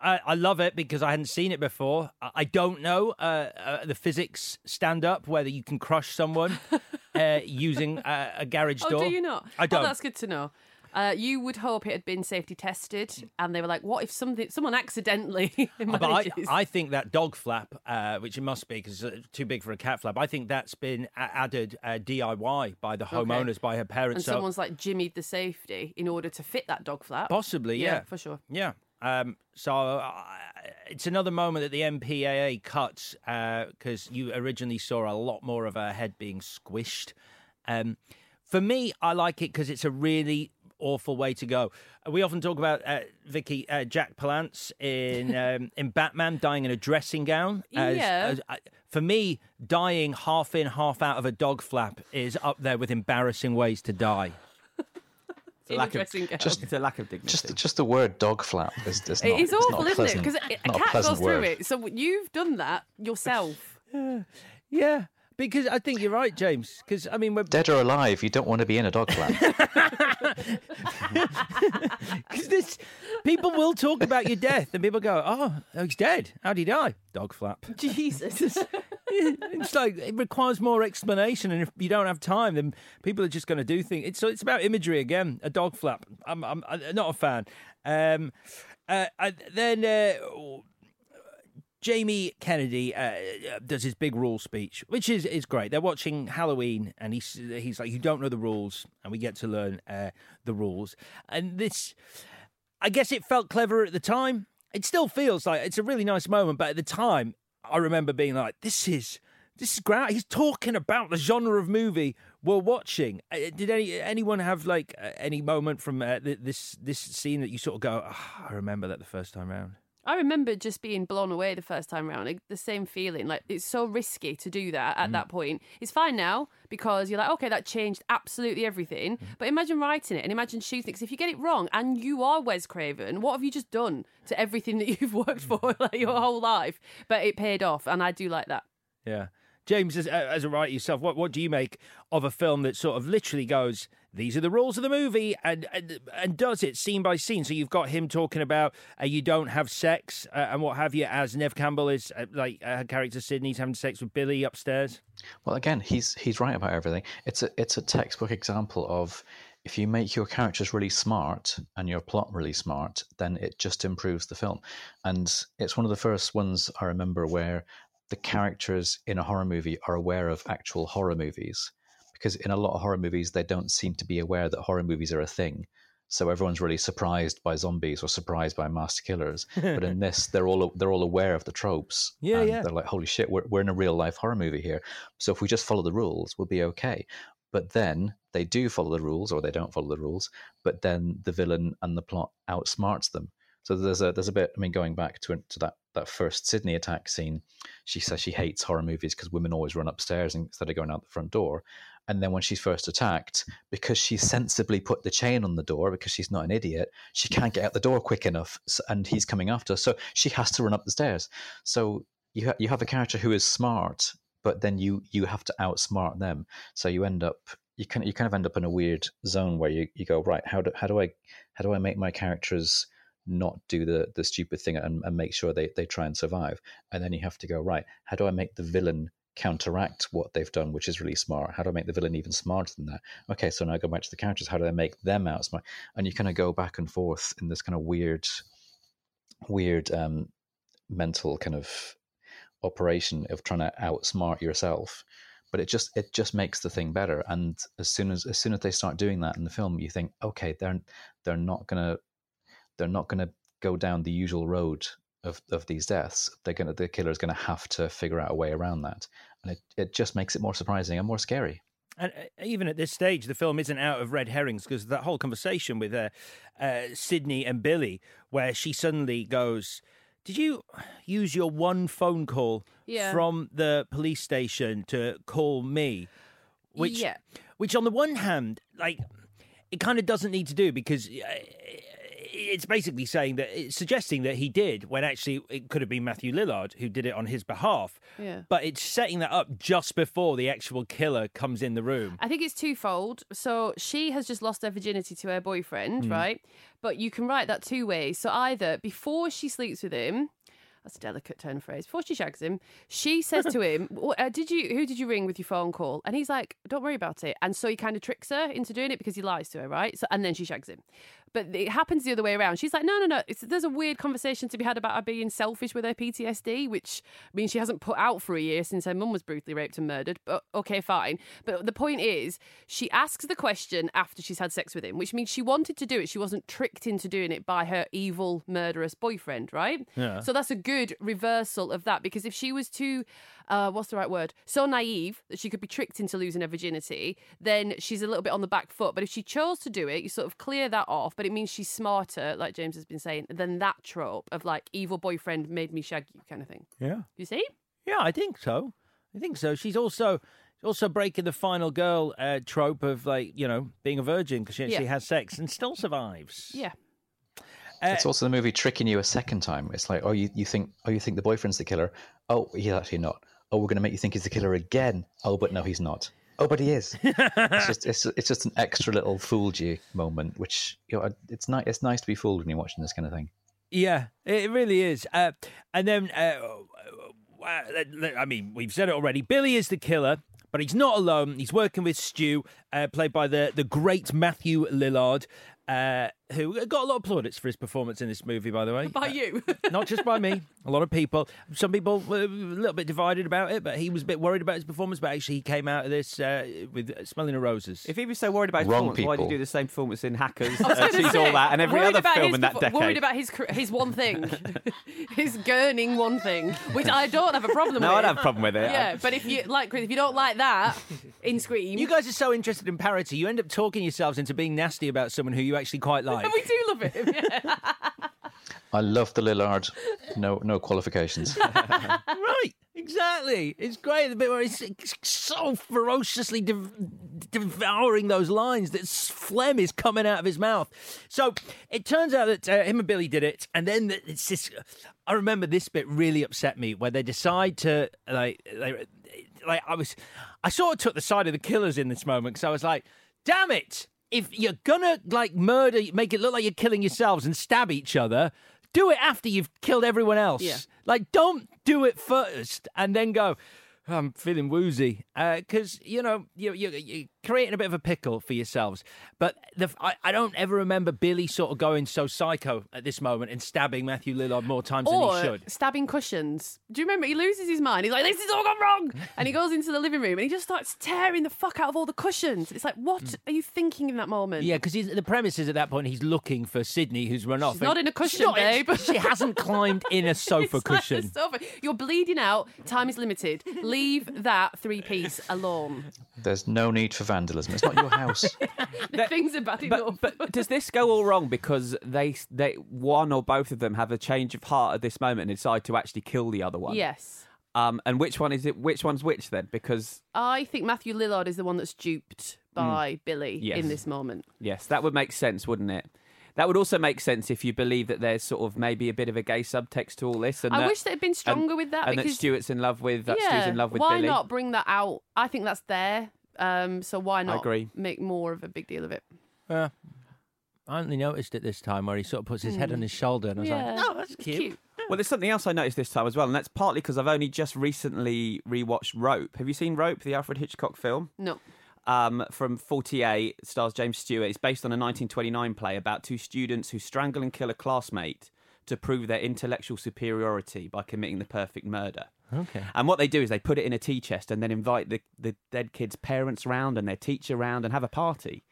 I, I love it because I hadn't seen it before. I, I don't know uh, uh, the physics stand up whether you can crush someone (laughs) uh, using uh, a garage door. Oh, door. do you not? I don't. Oh, that's good to know. Uh, you would hope it had been safety tested, and they were like, "What if something, someone accidentally (laughs) Uh, But I. I think that dog flap, uh, which it must be because it's uh, too big for a cat flap, I think that's been a- added uh, DIY by the Okay. homeowners, by her and parents. so someone's like jimmied the safety in order to fit that dog flap. Possibly, yeah. for sure. Yeah. Um, so uh, it's another moment that the MPAA cuts because you originally saw a lot more of her head being squished. Um, for me, I like it because it's a really awful way to go. Uh, We often talk about uh, Vicky uh, Jack Palance in (laughs) um, in Batman dying in a dressing gown. as- Yeah. as- uh, for me, dying half in, half out of a dog flap is up there with embarrassing ways to die. (laughs) It's a, lack of, it's a lack of dignity. Just just the word dog flap is just not, It is it's not awful, a isn't it? Because a not cat pleasant goes through it. So you've done that yourself. (laughs) Yeah, Because I think you're right, James. Because I mean, we're Dead or alive, you don't want to be in a dog flap. Because (laughs) (laughs) this, people will talk about your death, and people go, "Oh, he's dead. How'd he die? Dog flap." Jesus. (laughs) it's like it requires more explanation, and if you don't have time, then people are just going to do things. It's so it's about imagery again. A dog flap. I'm I'm, I'm not a fan. Um, uh, uh, then. Uh, Jamie Kennedy uh, does his big rule speech, which is, is great. They're watching Halloween, and he's he's like, "You don't know the rules," and we get to learn uh, the rules. And this, I guess, it felt clever at the time. It still feels like it's a really nice moment, but at the time, I remember being like, "This is this is great." He's talking about the genre of movie we're watching. Uh, Did any anyone have like uh, any moment from uh, th- this this scene that you sort of go, oh, "I remember that the first time round"? I remember just being blown away the first time round. Like, the same feeling. Like it's so risky to do that at Mm. that point. It's fine now because you're like, okay, that changed absolutely everything. Mm. But imagine writing it and imagine shooting it. Because if you get it wrong and you are Wes Craven, what have you just done to everything that (laughs) you've worked for like your whole life? But it paid off, and I do like that. Yeah. James, as, as a writer yourself, what, what do you make of a film that sort of literally goes, these are the rules of the movie, and and, and does it scene by scene? So you've got him talking about uh, you don't have sex uh, and what have you, as Neve Campbell is, uh, like uh, her character Sidney's having sex with Billy upstairs. Well, again, he's he's right about everything. It's a it's a textbook example of if you make your characters really smart and your plot really smart, then it just improves the film. And it's one of the first ones I remember where the characters in a horror movie are aware of actual horror movies. Because in a lot of horror movies, they don't seem to be aware that horror movies are a thing. So everyone's really surprised by zombies or surprised by master killers. but in (laughs) this, they're all they're all aware of the tropes. Yeah, and yeah. They're like, holy shit, we're we're in a real life horror movie here. So if we just follow the rules, we'll be okay. But then they do follow the rules, or they don't follow the rules. But then the villain and the plot outsmarts them. So there's a there's a bit. I mean, going back to to that that first Sidney attack scene, she says she hates horror movies because women always run upstairs instead of going out the front door. And then when she's first attacked, because she sensibly put the chain on the door because she's not an idiot, she can't get out the door quick enough, and he's coming after. her. So she has to run up the stairs. So you ha- you have a character who is smart, but then you you have to outsmart them. So you end up you of, you kind of end up in a weird zone where you, you go right how do how do I how do I make my characters not do the the stupid thing and, and make sure they, they try and survive and then you have to go right how do I make the villain counteract what they've done which is really smart. How do I make the villain even smarter than that? Okay so now I go back to the characters. How do I make them out smart? and you kind of go back and forth in this kind of weird weird um mental kind of operation of trying to outsmart yourself. But it just it just makes the thing better. And as soon as as soon as they start doing that in the film you think okay they're they're not gonna they're not gonna go down the usual road of, of these deaths they're gonna the killer's gonna have to figure out a way around that and it, it just makes it more surprising and more scary And uh, even at this stage, the film isn't out of red herrings because that whole conversation with uh, uh, Sidney and Billy, where she suddenly goes, "Did you use your one phone call Yeah. from the police station to call me?" Which, Yeah. which on the one hand, like, it kind of doesn't need to do because. It's basically saying that it's suggesting that he did when actually it could have been Matthew Lillard who did it on his behalf. Yeah. But it's setting that up just before the actual killer comes in the room. I think it's twofold. So she has just lost her virginity to her boyfriend, Mm. right? But you can write that two ways. So either before she sleeps with him, that's a delicate turn of phrase. Before she shags him, she says to him, (laughs) "Wh- uh, "Did you? Who did you ring with your phone call?" And he's like, "Don't worry about it." And so he kind of tricks her into doing it because he lies to her, right? So and then she shags him. But it happens the other way around. She's like, "No, no, no." It's, there's a weird conversation to be had about her being selfish with her PTSD, which means she hasn't put out for a year since her mum was brutally raped and murdered. But okay, fine. But the point is, she asks the question after she's had sex with him, which means she wanted to do it. She wasn't tricked into doing it by her evil, murderous boyfriend, right? Yeah. So that's a good reversal of that because if she was too, uh, what's the right word? So naive that she could be tricked into losing her virginity, then she's a little bit on the back foot. But if she chose to do it, you sort of clear that off. But it means she's smarter, like James has been saying, than that trope of like evil boyfriend made me shag you kind of thing. Yeah. You see? Yeah, I think so. I think so. She's also also breaking the final girl uh, trope of like you know being a virgin because she actually Yeah. has sex and still survives. Yeah. Uh, it's also the movie tricking you a second time. It's like, oh, you, you think, oh, you think the boyfriend's the killer? Oh, he's actually not. Oh, we're going to make you think he's the killer again. Oh, but no, he's not. Oh, but he is. (laughs) it's just it's, it's just an extra little fooled you moment, which you know it's nice. It's nice to be fooled when you're watching this kind of thing. Yeah, it really is. Uh, and then, uh, uh, I mean, we've said it already. Billy is the killer, but he's not alone. He's working with Stu, uh, played by the the great Matthew Lillard. Uh, who got a lot of plaudits for his performance in this movie, by the way. By you. (laughs) Not just by me. A lot of people. Some people were a little bit divided about it, but he was a bit worried about his performance. But actually, he came out of this uh, with smelling of roses. If he was so worried about his Wrong performance, why did he do the same performance in Hackers, (laughs) I was uh, She's All That, and every worried other about film his in that decade? Worried about his his one thing, (laughs) his gurning one thing, which I don't have a problem no, with. I don't have a problem with it. Yeah, but if you like, Chris, if you don't like that in Scream, You guys are so interested in parody, you end up talking yourselves into being nasty about someone who you actually quite like. (laughs) we do love him. Yeah. (laughs) I love the Lillard. No, no qualifications. (laughs) right, exactly. It's great. The bit where he's so ferociously dev- devouring those lines that s- phlegm is coming out of his mouth. So it turns out that uh, him and Billy did it, and then it's this. I remember this bit really upset me where they decide to like, they, like I was, I sort of took the side of the killers in this moment because I was like, damn it. If you're gonna like murder, make it look like you're killing yourselves and stab each other, do it after you've killed everyone else. Yeah. Like, don't do it first and then go. "Oh, I'm feeling woozy uh, because you know you, you, you're creating a bit of a pickle for yourselves. But the, I, I don't ever remember Billy sort of going so psycho at this moment and stabbing Matthew Lillard more times or than he should. stabbing cushions. Do you remember? He loses his mind. He's like, "This has all gone wrong," (laughs) and he goes into the living room and he just starts tearing the fuck out of all the cushions. It's like, what are you thinking in that moment? Mm. Yeah, because the premise is at that point he's looking for Sidney, who's run off. She's not in a cushion, not in- babe. (laughs) She hasn't climbed in a (laughs) sofa It's like cushion. sofa. You're bleeding out. Time is limited. Leave that three piece alone. There's no need for vandalism. It's not your house. (laughs) Things are bad enough. But, but does this go all wrong because they they one or both of them have a change of heart at this moment and decide to actually kill the other one? yes. Um, and which one is it? Which one's which then? Because I think Matthew Lillard is the one that's duped by Billy Yes. in this moment. yes, that would make sense, wouldn't it? That would also make sense if you believe that there's sort of maybe a bit of a gay subtext to all this. And I that- wish they'd been stronger and- with that And that because Stuart's in love with that yeah, Stu's in love with why Billy. Why not bring that out? I think that's there. Um, so why not agree. make more of a big deal of it? Yeah. I only noticed it this time where he sort of puts his head on his shoulder and I was Hmm. Yeah, like, oh, that's it's cute. Well, there's something else I noticed this time as well, and that's partly because I've only just recently rewatched Rope. Have you seen Rope, the Alfred Hitchcock film? No. um, from 48, stars James Stewart. It's based on a 1929 play about two students who strangle and kill a classmate to prove their intellectual superiority by committing the perfect murder. Okay. And what they do is they put it in a tea chest and then invite the, the dead kid's parents round and their teacher round and have a party.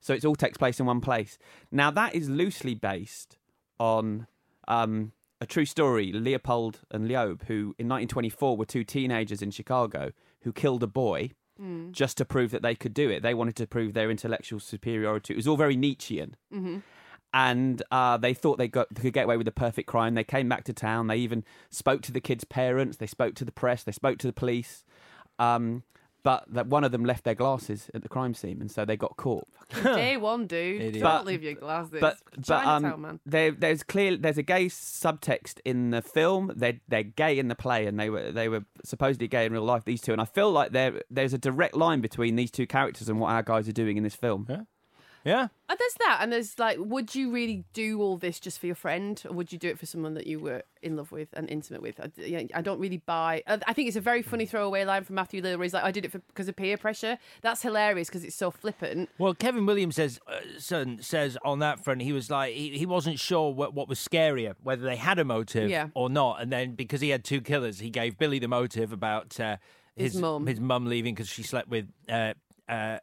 So it all takes place in one place. Now, that is loosely based on um, a true story Leopold and Loeb, who in 1924 were two teenagers in Chicago who killed a boy Mm. just to prove that they could do it. They wanted to prove their intellectual superiority. It was all very Nietzschean. Mm-hmm. And uh, they thought they got they could get away with the perfect crime. They came back to town. They even spoke to the kid's parents. They spoke to the press. They spoke to the police. Um, but that one of them left their glasses at the crime scene, and so they got caught. Day (laughs) one, dude. Idiot. Don't But- leave your glasses. But but Chinatown, um, man. there there's clear there's a gay subtext in the film. They're they're gay in the play, and they were they were supposedly gay in real life. These two, and I feel like there there's a direct line between these two characters and what our guys are doing in this film. Yeah. Yeah. And there's that, and there's like, would you really do all this just for your friend, or would you do it for someone that you were in love with and intimate with? I, yeah, I don't really buy. I I think it's a very funny throwaway line from Matthew Lillard. where He's like, I did it for, because of peer pressure. That's hilarious because it's so flippant. Well, Kevin Williams says uh, son says on that front he was like he, he wasn't sure what, what was scarier whether they had a motive Yeah. or not, and then because he had two killers, he gave Billy the motive about uh, His mum. his mum leaving because she slept with. Uh, uh, uh,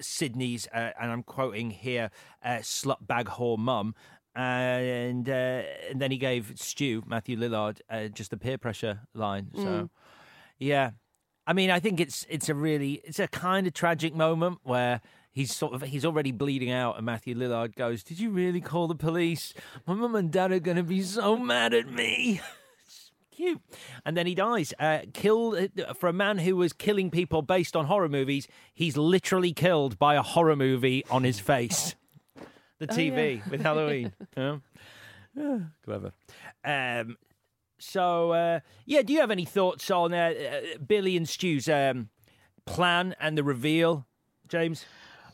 Sidney's, uh, and I'm quoting here, uh, slut bag whore mum, and uh, and then he gave Stu Matthew Lillard uh, just a peer pressure line. So, Mm. yeah, I mean, I think it's it's a really it's a kind of tragic moment where he's sort of he's already bleeding out, and Matthew Lillard goes, "Did you really call the police? My mum and dad are going to be so mad at me." (laughs) Cute, and then he dies. Uh, killed uh, for a man who was killing people based on horror movies. He's literally killed by a horror movie on his face. (laughs) The Oh, TV yeah. with Halloween. (laughs) yeah. Yeah, (sighs) Clever. Um, So, uh, yeah, do you have any thoughts on uh, uh, Billy and Stu's um, plan and the reveal, James?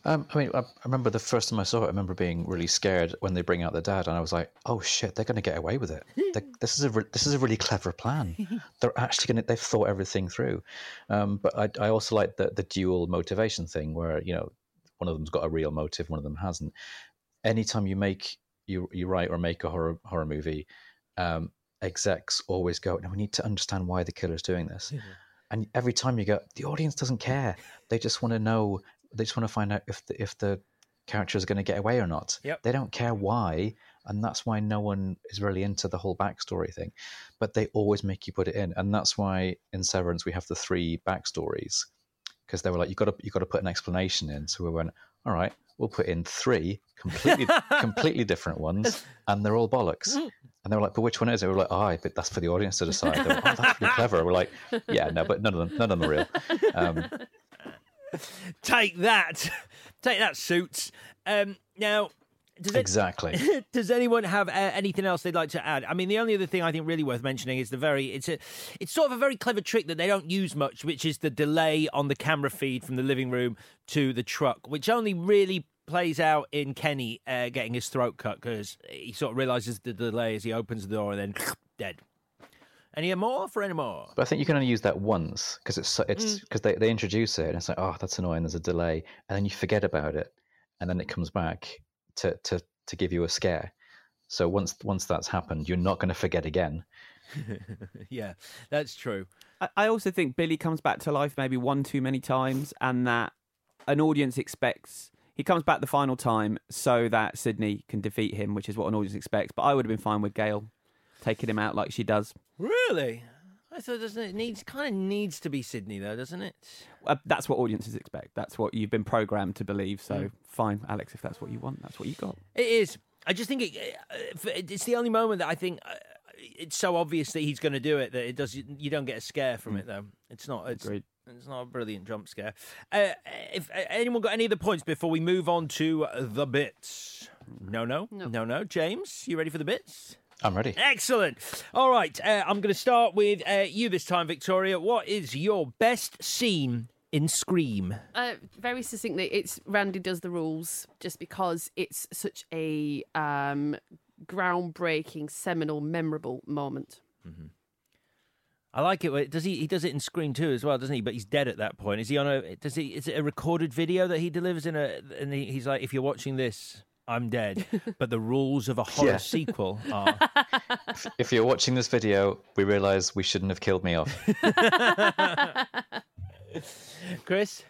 Um, I mean, I, I remember the first time I saw it. I remember being really scared when they bring out the dad, and I was like, "Oh shit, they're going to get away with it. (laughs) This is a re- this is a really clever plan. (laughs) They're actually going to they've thought everything through." Um, but I, I also like the the dual motivation thing, where you know one of them's got a real motive, one of them hasn't. Anytime you make you you write or make a horror horror movie, um, execs always go, "No, we need to understand why the killer's doing this." And every time you go, the audience doesn't care. They just want to know. They just want to find out if the if the character is going to get away or not. Yep. They don't care why, and that's why no one is really into the whole backstory thing. But they always make you put it in, and that's why in Severance we have the three backstories because they were like, you got to you got to put an explanation in. So we went, all right, we'll put in three completely (laughs) completely different ones, and they're all bollocks. (laughs) And they were like, but which one is it? We were like, oh, but that's for the audience to decide. Were, oh, that's really clever. We're like, yeah, no, but none of them, none of them are real. Um, Take that, take that, suits. Um, now, does it- Exactly. (laughs) does anyone have uh, anything else they'd like to add? I mean, the only other thing I think really worth mentioning is the very it's a it's sort of a very clever trick that they don't use much, which is the delay on the camera feed from the living room to the truck, which only really plays out in Kenny uh, getting his throat cut because he sort of realizes the delay as he opens the door and then dead. Any more for any more? But I think you can only use that once because it's so- it's Mm. because they, they introduce it and it's like oh that's annoying. There's a delay, and then you forget about it, and then it comes back to to to give you a scare. So once once that's happened, you're not going to forget again. (laughs) yeah, that's true. I, I also think Billy comes back to life maybe one too many times, and that an audience expects he comes back the final time so that Sidney can defeat him, which is what an audience expects. But I would have been fine with Gale taking him out like she does. Really? I thought doesn't it needs kind of needs to be Sidney though, doesn't it? Uh, that's what audiences expect. That's what you've been programmed to believe. So Mm. fine, Alex, if that's what you want, that's what you got. It is. I just think it, uh, it's the only moment that I think uh, it's so obvious that he's going to do it that it does. You don't get a scare from it though. It's not. It's, it's not a brilliant jump scare. Uh, if uh, anyone got any other points before we move on to the bits? No, no, no, no, no. James, you ready for the bits? I'm ready. Excellent. All right, uh, I'm going to start with uh, you this time, Victoria. What is your best scene in Scream? Uh, very succinctly, it's Randy does the rules just because it's such a um, groundbreaking, seminal, memorable moment. I like it. Does he? He does it in Scream too as well, doesn't he? But he's dead at that point. Is he on a? Does he? Is it a recorded video that he delivers in a? And he, he's like, if you're watching this, I'm dead. (laughs) but the rules of a horror Yeah. sequel are. (laughs) If you're watching this video, we realise we shouldn't have killed me off. (laughs) Chris?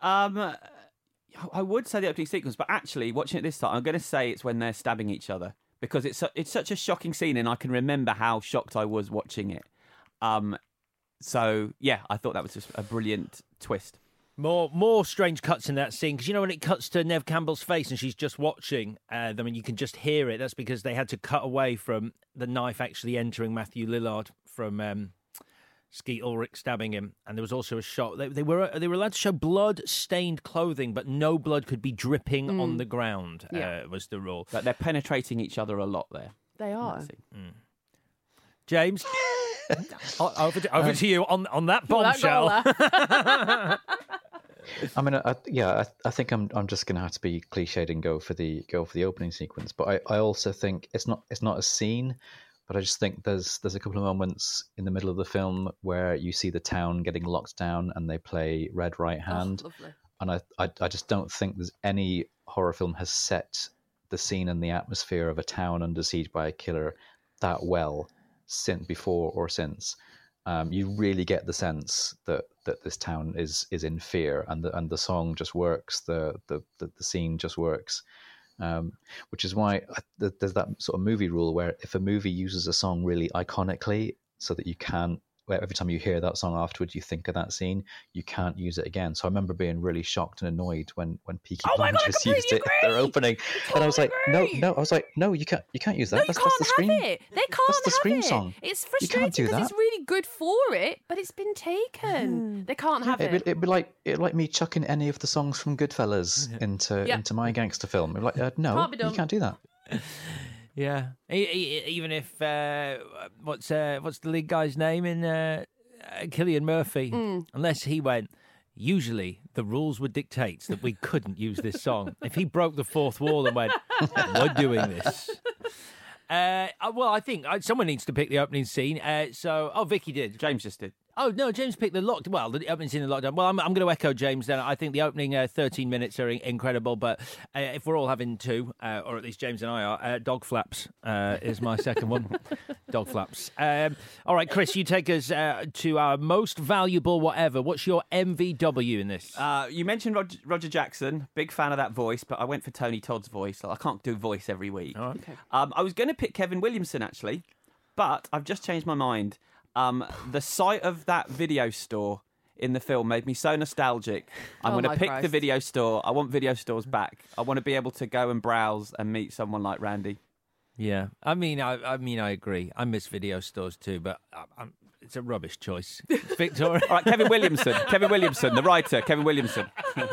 Um, I would say the opening sequence, but actually, watching it this time, I'm going to say it's when they're stabbing each other because it's su- it's such a shocking scene, and I can remember how shocked I was watching it. Um, so yeah, I thought that was just a brilliant twist. More more strange cuts in that scene because you know when it cuts to Neve Campbell's face and she's just watching. Uh, I mean, you can just hear it. That's because they had to cut away from the knife actually entering Matthew Lillard from um, Skeet Ulrich stabbing him, and there was also a shot. They, they were they were allowed to show blood stained clothing, but no blood could be dripping on Mm. the ground. Yeah. Uh, was the rule. That they're penetrating each other a lot there. They are. James, (laughs) over to, over to you on on that Well, that bombshell. (laughs) (laughs) I mean, I, yeah, I, I think I'm I'm just going to have to be cliched and go for the go for the opening sequence. But I, I also think it's not it's not a scene, but I just think there's there's a couple of moments in the middle of the film where you see the town getting locked down and they play Red Right oh, Hand, lovely. and I, I I just don't think there's any horror film has set the scene and the atmosphere of a town under siege by a killer that well since before or since. Um, you really get the sense that, that this town is is in fear, and the and the song just works. The the the, the scene just works, um, which is why there's that sort of movie rule where if a movie uses a song really iconically, so that you can't every time you hear that song afterwards, you think of that scene, you can't use it again. So I remember being really shocked and annoyed when when Peaky Oh my God, I Blinders used it completely at their opening, and I was like, no, no, I was like, no, you can't, you can't use that. No, you that's, can't that's the have scream. it. They can't That's the have scream it. song. It's frustrating because it's really good for it, but it's been taken. They can't have it'd, it. Be, it'd be like it'd like me chucking any of the songs from Goodfellas into Yeah. into my gangster film. It'd be like, uh, no, Can't be you can't do that. (laughs) Yeah, E- e- even if uh, what's uh, what's the lead guy's name in uh, uh, Cillian Murphy? Mm. Unless he went. Usually, the rules would dictate that we couldn't use this song. If he broke the fourth wall and went, "We're doing this," uh, uh, well, I think uh, someone needs to pick the opening scene. Uh, so, oh, Vicky did. James just did. Oh no, James picked the lock. Well, the opening scene in the lockdown. Well, I'm, I'm going to echo James. Then I think the opening uh, 13 minutes are in- incredible. But uh, if we're all having two, uh, or at least James and I are, uh, dog flaps uh, is my second one. (laughs) dog flaps. Um, all right, Chris, you take us uh, to our most valuable whatever. What's your MVW in this? Uh, you mentioned Roger, Roger Jackson, big fan of that voice, but I went for Tony Todd's voice. I can't do voice every week. Okay. Um, I was going to pick Kevin Williamson actually, but I've just changed my mind. Um, the sight of that video store in the film made me so nostalgic. I'm Oh going to my pick the video store. I want video stores back. I want to be able to go and browse and meet someone like Randy. Yeah, I mean, I, I mean, I agree. I miss video stores too, but I, I'm, it's a rubbish choice. (laughs) Victoria. All right, Kevin Williamson. Kevin Williamson, the writer. Kevin Williamson. (laughs)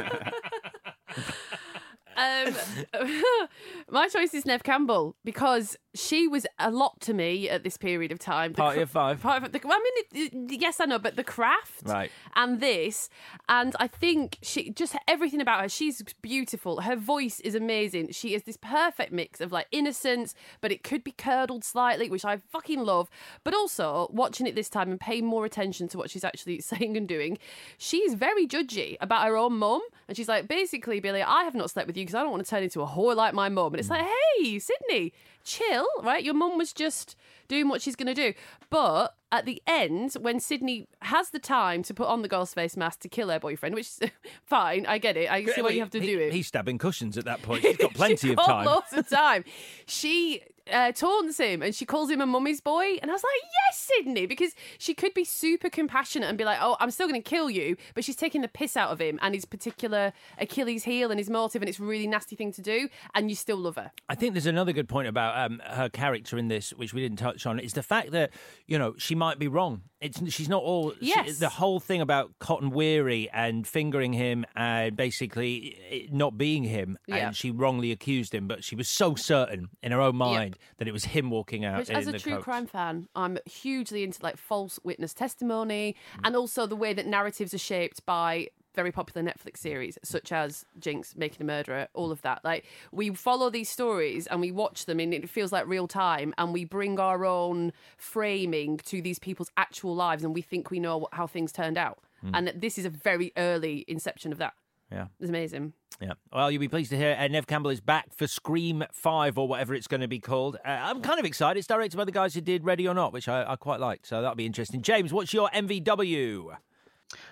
Um, (laughs) (laughs) my choice is Neve Campbell because she was a lot to me at this period of time. The Party of five. Part of the, well, I mean, it, it- yes, I know, but the craft Right. and this, and I think she just everything about her. She's beautiful. Her voice is amazing. She is this perfect mix of like innocence, but it could be curdled slightly, which I fucking love. But also watching it this time and paying more attention to what she's actually (laughs) saying and doing, she's very judgy about her own mum, and she's like basically, Billy, I have not slept with you because I don't want to turn into a whore like my mum. And it's like, hey, Sidney, chill, right? Your mum was just doing what she's going to do. But at the end, when Sidney has the time to put on the ghost face mask to kill her boyfriend, which is (laughs) fine, I get it. I see what you have to He- do it. He's stabbing cushions at that point. (laughs) He's got plenty of got time. Lots of time. She uh, taunts him and she calls him a mummy's boy. And I was like, yes, Sidney, because she could be super compassionate and be like, oh, I'm still going to kill you. But she's taking the piss out of him and his particular Achilles heel and his motive. And it's a really nasty thing to do. And you still love her. I think there's another good point about um, her character in this, which we didn't touch on, is the fact that you know she might be wrong. It's she's not all. she- Yes. the whole thing about Cotton Weary and fingering him and basically not being him, Yeah. and she wrongly accused him, but she was so certain in her own mind that it was him walking out. Which, as a true crime fan, I'm hugely into like false witness testimony Mm. and also the way that narratives are shaped by very popular Netflix series, such as Jinx, Making a Murderer, all of that. Like we follow these stories and we watch them, and it feels like real time, and we bring our own framing to these people's actual lives, and we think we know how things turned out. Mm. And this is a very early inception of that. Yeah. It's amazing. Yeah. Well, you'll be pleased to hear uh, Neve Campbell is back for Scream 5 or whatever it's going to be called. Uh, I'm kind of excited. It's directed by the guys who did Ready or Not, which I, I quite liked. So that'll be interesting. James, what's your MVW?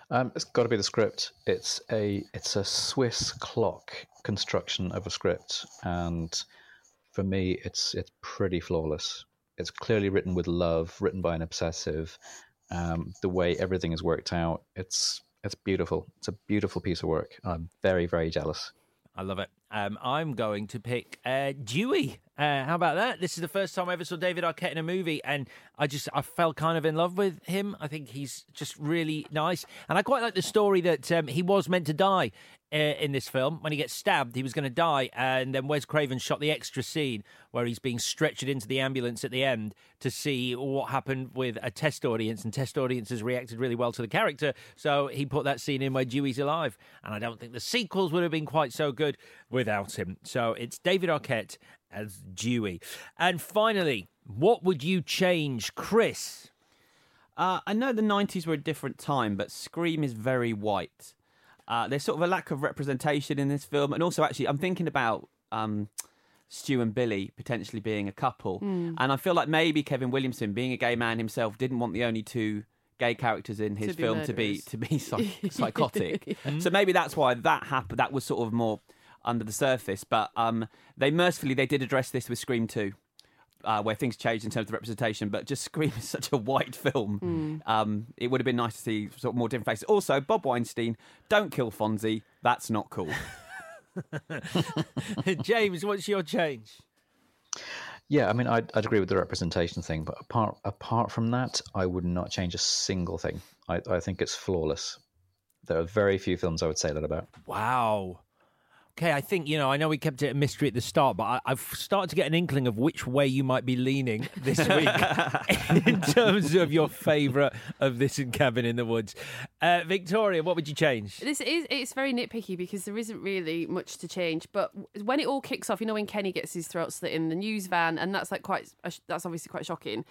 Um, it's got to be the script. It's a it's a Swiss clock construction of a script, and for me, it's it's pretty flawless. It's clearly written with love, written by an obsessive. Um, the way everything is worked out, it's it's beautiful. It's a beautiful piece of work. I'm very very jealous. I love it. Um, I'm going to pick uh, Dewey. Uh, how about that? This is the first time I ever saw David Arquette in a movie, and I just I fell kind of in love with him. I think he's just really nice, and I quite like the story that um, he was meant to die uh, in this film. When he gets stabbed, he was going to die, and then Wes Craven shot the extra scene where he's being stretchered into the ambulance at the end to see what happened with a test audience, and test audiences reacted really well to the character. So he put that scene in where Dewey's alive, and I don't think the sequels would have been quite so good without him. So it's David Arquette as Dewey. And finally, what would you change, Chris? Uh, I know the 90s were a different time, but Scream is very white. Uh, there's sort of a lack of representation in this film. And also, actually, I'm thinking about um, Stu and Billy potentially being a couple. Mm. And I feel like maybe Kevin Williamson, being a gay man himself, didn't want the only two gay characters in his To be film to be to be psych- (laughs) psychotic. Yeah. So maybe that's why that happened. That was sort of more under the surface. But um, they mercifully they did address this with Scream 2. Uh, where things changed in terms of representation, but just (laughs) Scream is such a white film. Um, it would have been nice to see sort of more different faces. Also, Bob Weinstein, don't kill Fonzie. That's not cool. (laughs) (laughs) James, what's your change? Yeah, I mean, I'd, I'd agree with the representation thing, but apart apart from that, I would not change a single thing. I, I think it's flawless. There are very few films I would say that about. Wow. Okay, I think, you know, I know we kept it a mystery at the start, but I, I've started to get an inkling of which way you might be leaning this week (laughs) in terms of your favourite of this and Cabin in the Woods. Uh, Victoria, what would you change? This is it's very nitpicky because there isn't really much to change. But when it all kicks off, you know, when Kenny gets his throat slit in the news van, and that's like quite that's obviously quite shocking.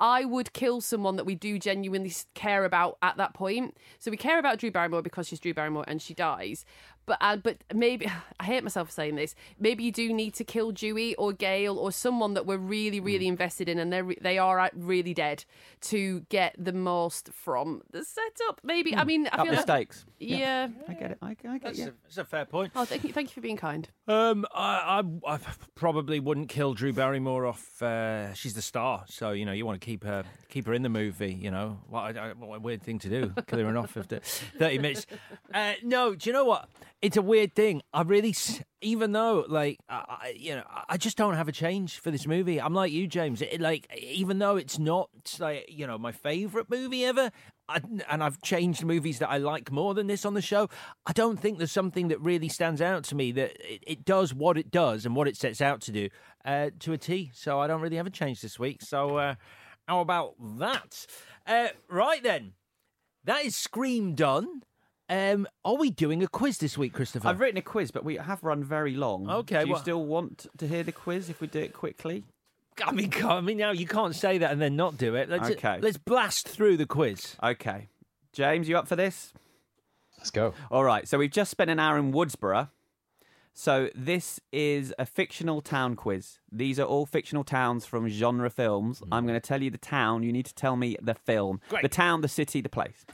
I would kill someone that we do genuinely care about at that point. So we care about Drew Barrymore because she's Drew Barrymore and she dies. But uh, but maybe (sighs) I hate myself for saying this. Maybe you do need to kill Dewey or Gale or someone that we're really really invested in, and they they are uh, really dead to get the most from the setup. Maybe I mean I Up feel the like, stakes. Yeah. I get it. I, I get That's, you. a, that's a fair point. Oh, thank you, thank you for being kind. Um, I, I, I probably wouldn't kill Drew Barrymore off. Uh, she's the star, so you know you want to keep her keep her in the movie. You know, what, I- what a weird thing to do, (laughs) kill her off after thirty minutes. Uh, no, do you know what? It's a weird thing. I really, even though like I, you know, I just don't have a change for this movie. I'm like you, James. It, like even though it's not like you know my favorite movie ever. I, and I've changed movies that I like more than this on the show. I don't think there's something that really stands out to me that it, it does what it does and what it sets out to do uh, to a T. So I don't really have a change this week. So uh, how about that? Uh, right then, that is Scream done. Um, are we doing a quiz this week, Christopher? I've written a quiz, but we have run very long. Okay, Do you well- still want to hear the quiz if we do it quickly? I mean, I mean, now you can't say that and then not do it. Let's, Okay. let's blast through the quiz. Okay. James, you up for this? Let's go. All right. So we've just spent an hour in Woodsboro. So this is a fictional town quiz. These are all fictional towns from genre films. I'm going to tell you the town. You need to tell me the film. Great. The town, the city, the place.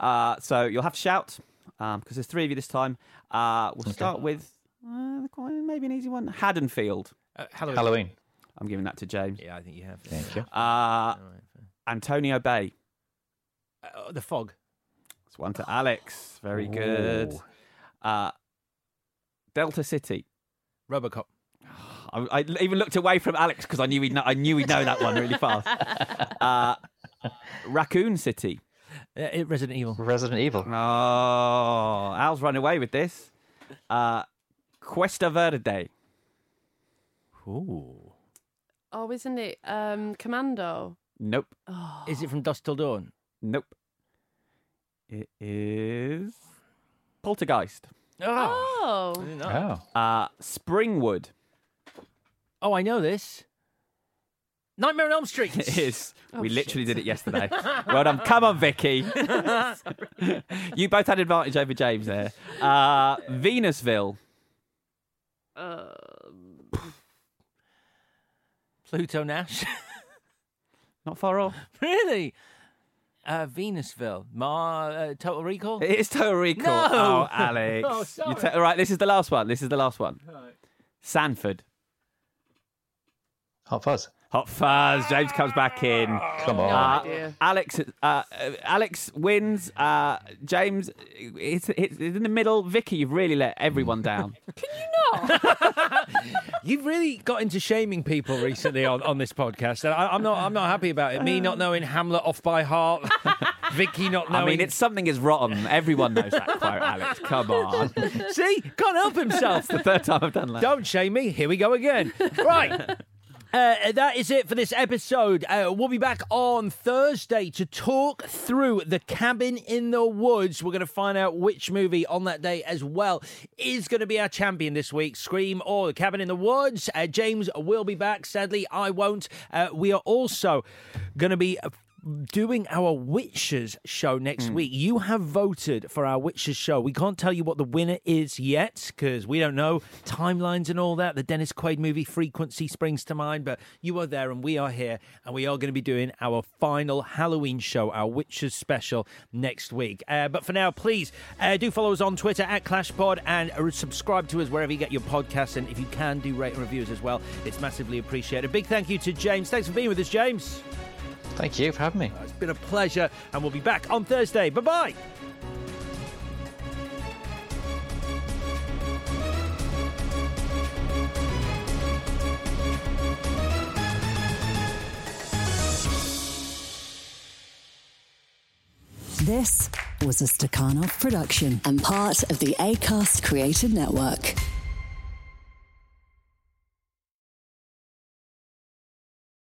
Uh, so you'll have to shout because there's three of you this time. Uh, we'll start with uh, quite- maybe an easy one. Haddonfield. Uh, Halloween. Halloween. I'm giving that to James. Yeah, I think you have. Thank you. Uh, Antonio Bay. Uh, the fog. It's one to Alex. Very good. Ooh. Uh, Delta City. Robocop. (sighs) I, I even looked away from Alex because I knew he'd know, I knew he'd know that one really fast. (laughs) Uh, Raccoon City. Uh, Resident Evil. Resident Evil. Oh, Al's run away with this. Uh, Cuesta Verde. Ooh. Oh, isn't it um, Commando? Nope. Oh. (gasps) Is it from Dusk Till Dawn? Nope. It is Poltergeist. Oh. I didn't know. Oh. Uh, Springwood. Oh, I know this. Nightmare on Elm Street. (laughs) It is. Oh, we literally shit. did it yesterday. well done. Come on, Vicky. (laughs) (laughs) you both had advantage over James there. Uh, Venusville. Um, Pluto Nash. Not far off. really? Uh, Venusville. Ma, uh, Total Recall? It is Total Recall. No. Oh, Alex. (laughs) Oh, You sorry. ta- all right, this is the last one. This is the last one. Sanford. Hot Fuzz. Hot Fuzz. James comes back in. Come on. No Uh. Alex, uh, uh, Alex wins. Uh, James, it's, it's in the middle. Vicky, you've really let everyone down. (laughs) Can you not? (laughs) You've really got into shaming people recently on, on this podcast, and I, I'm not. I'm not happy about it. Me not knowing Hamlet off by heart, (laughs) Vicky not knowing. I mean, it's something is rotten. Everyone knows that quote, Alex. Come on. see, can't help himself. the third time I've done that. Don't shame me. Here we go again. Right. Uh, that is it for this episode. Uh, we'll be back on Thursday to talk through The Cabin in the Woods. We're going to find out which movie on that day as well is going to be our champion this week Scream or The Cabin in the Woods. Uh, James will be back. Sadly, I won't. Uh, we are also going to be. Doing our Witches show next week. You have voted for our Witches show. We can't tell you what the winner is yet because we don't know timelines and all that. The Dennis Quaid movie Frequency springs to mind, but you are there and we are here, and we are going to be doing our final Halloween show, our Witches special next week. Uh, but for now, please uh, do follow us on Twitter at ClashPod and subscribe to us wherever you get your podcasts. And if you can, do rate and reviews as well. It's massively appreciated. Big thank you to James. Thanks for being with us, James. Thank you for having me. It's been a pleasure, and we'll be back on Thursday. Bye bye. This was a Stakhanov production and part of the ACAST Creative Network.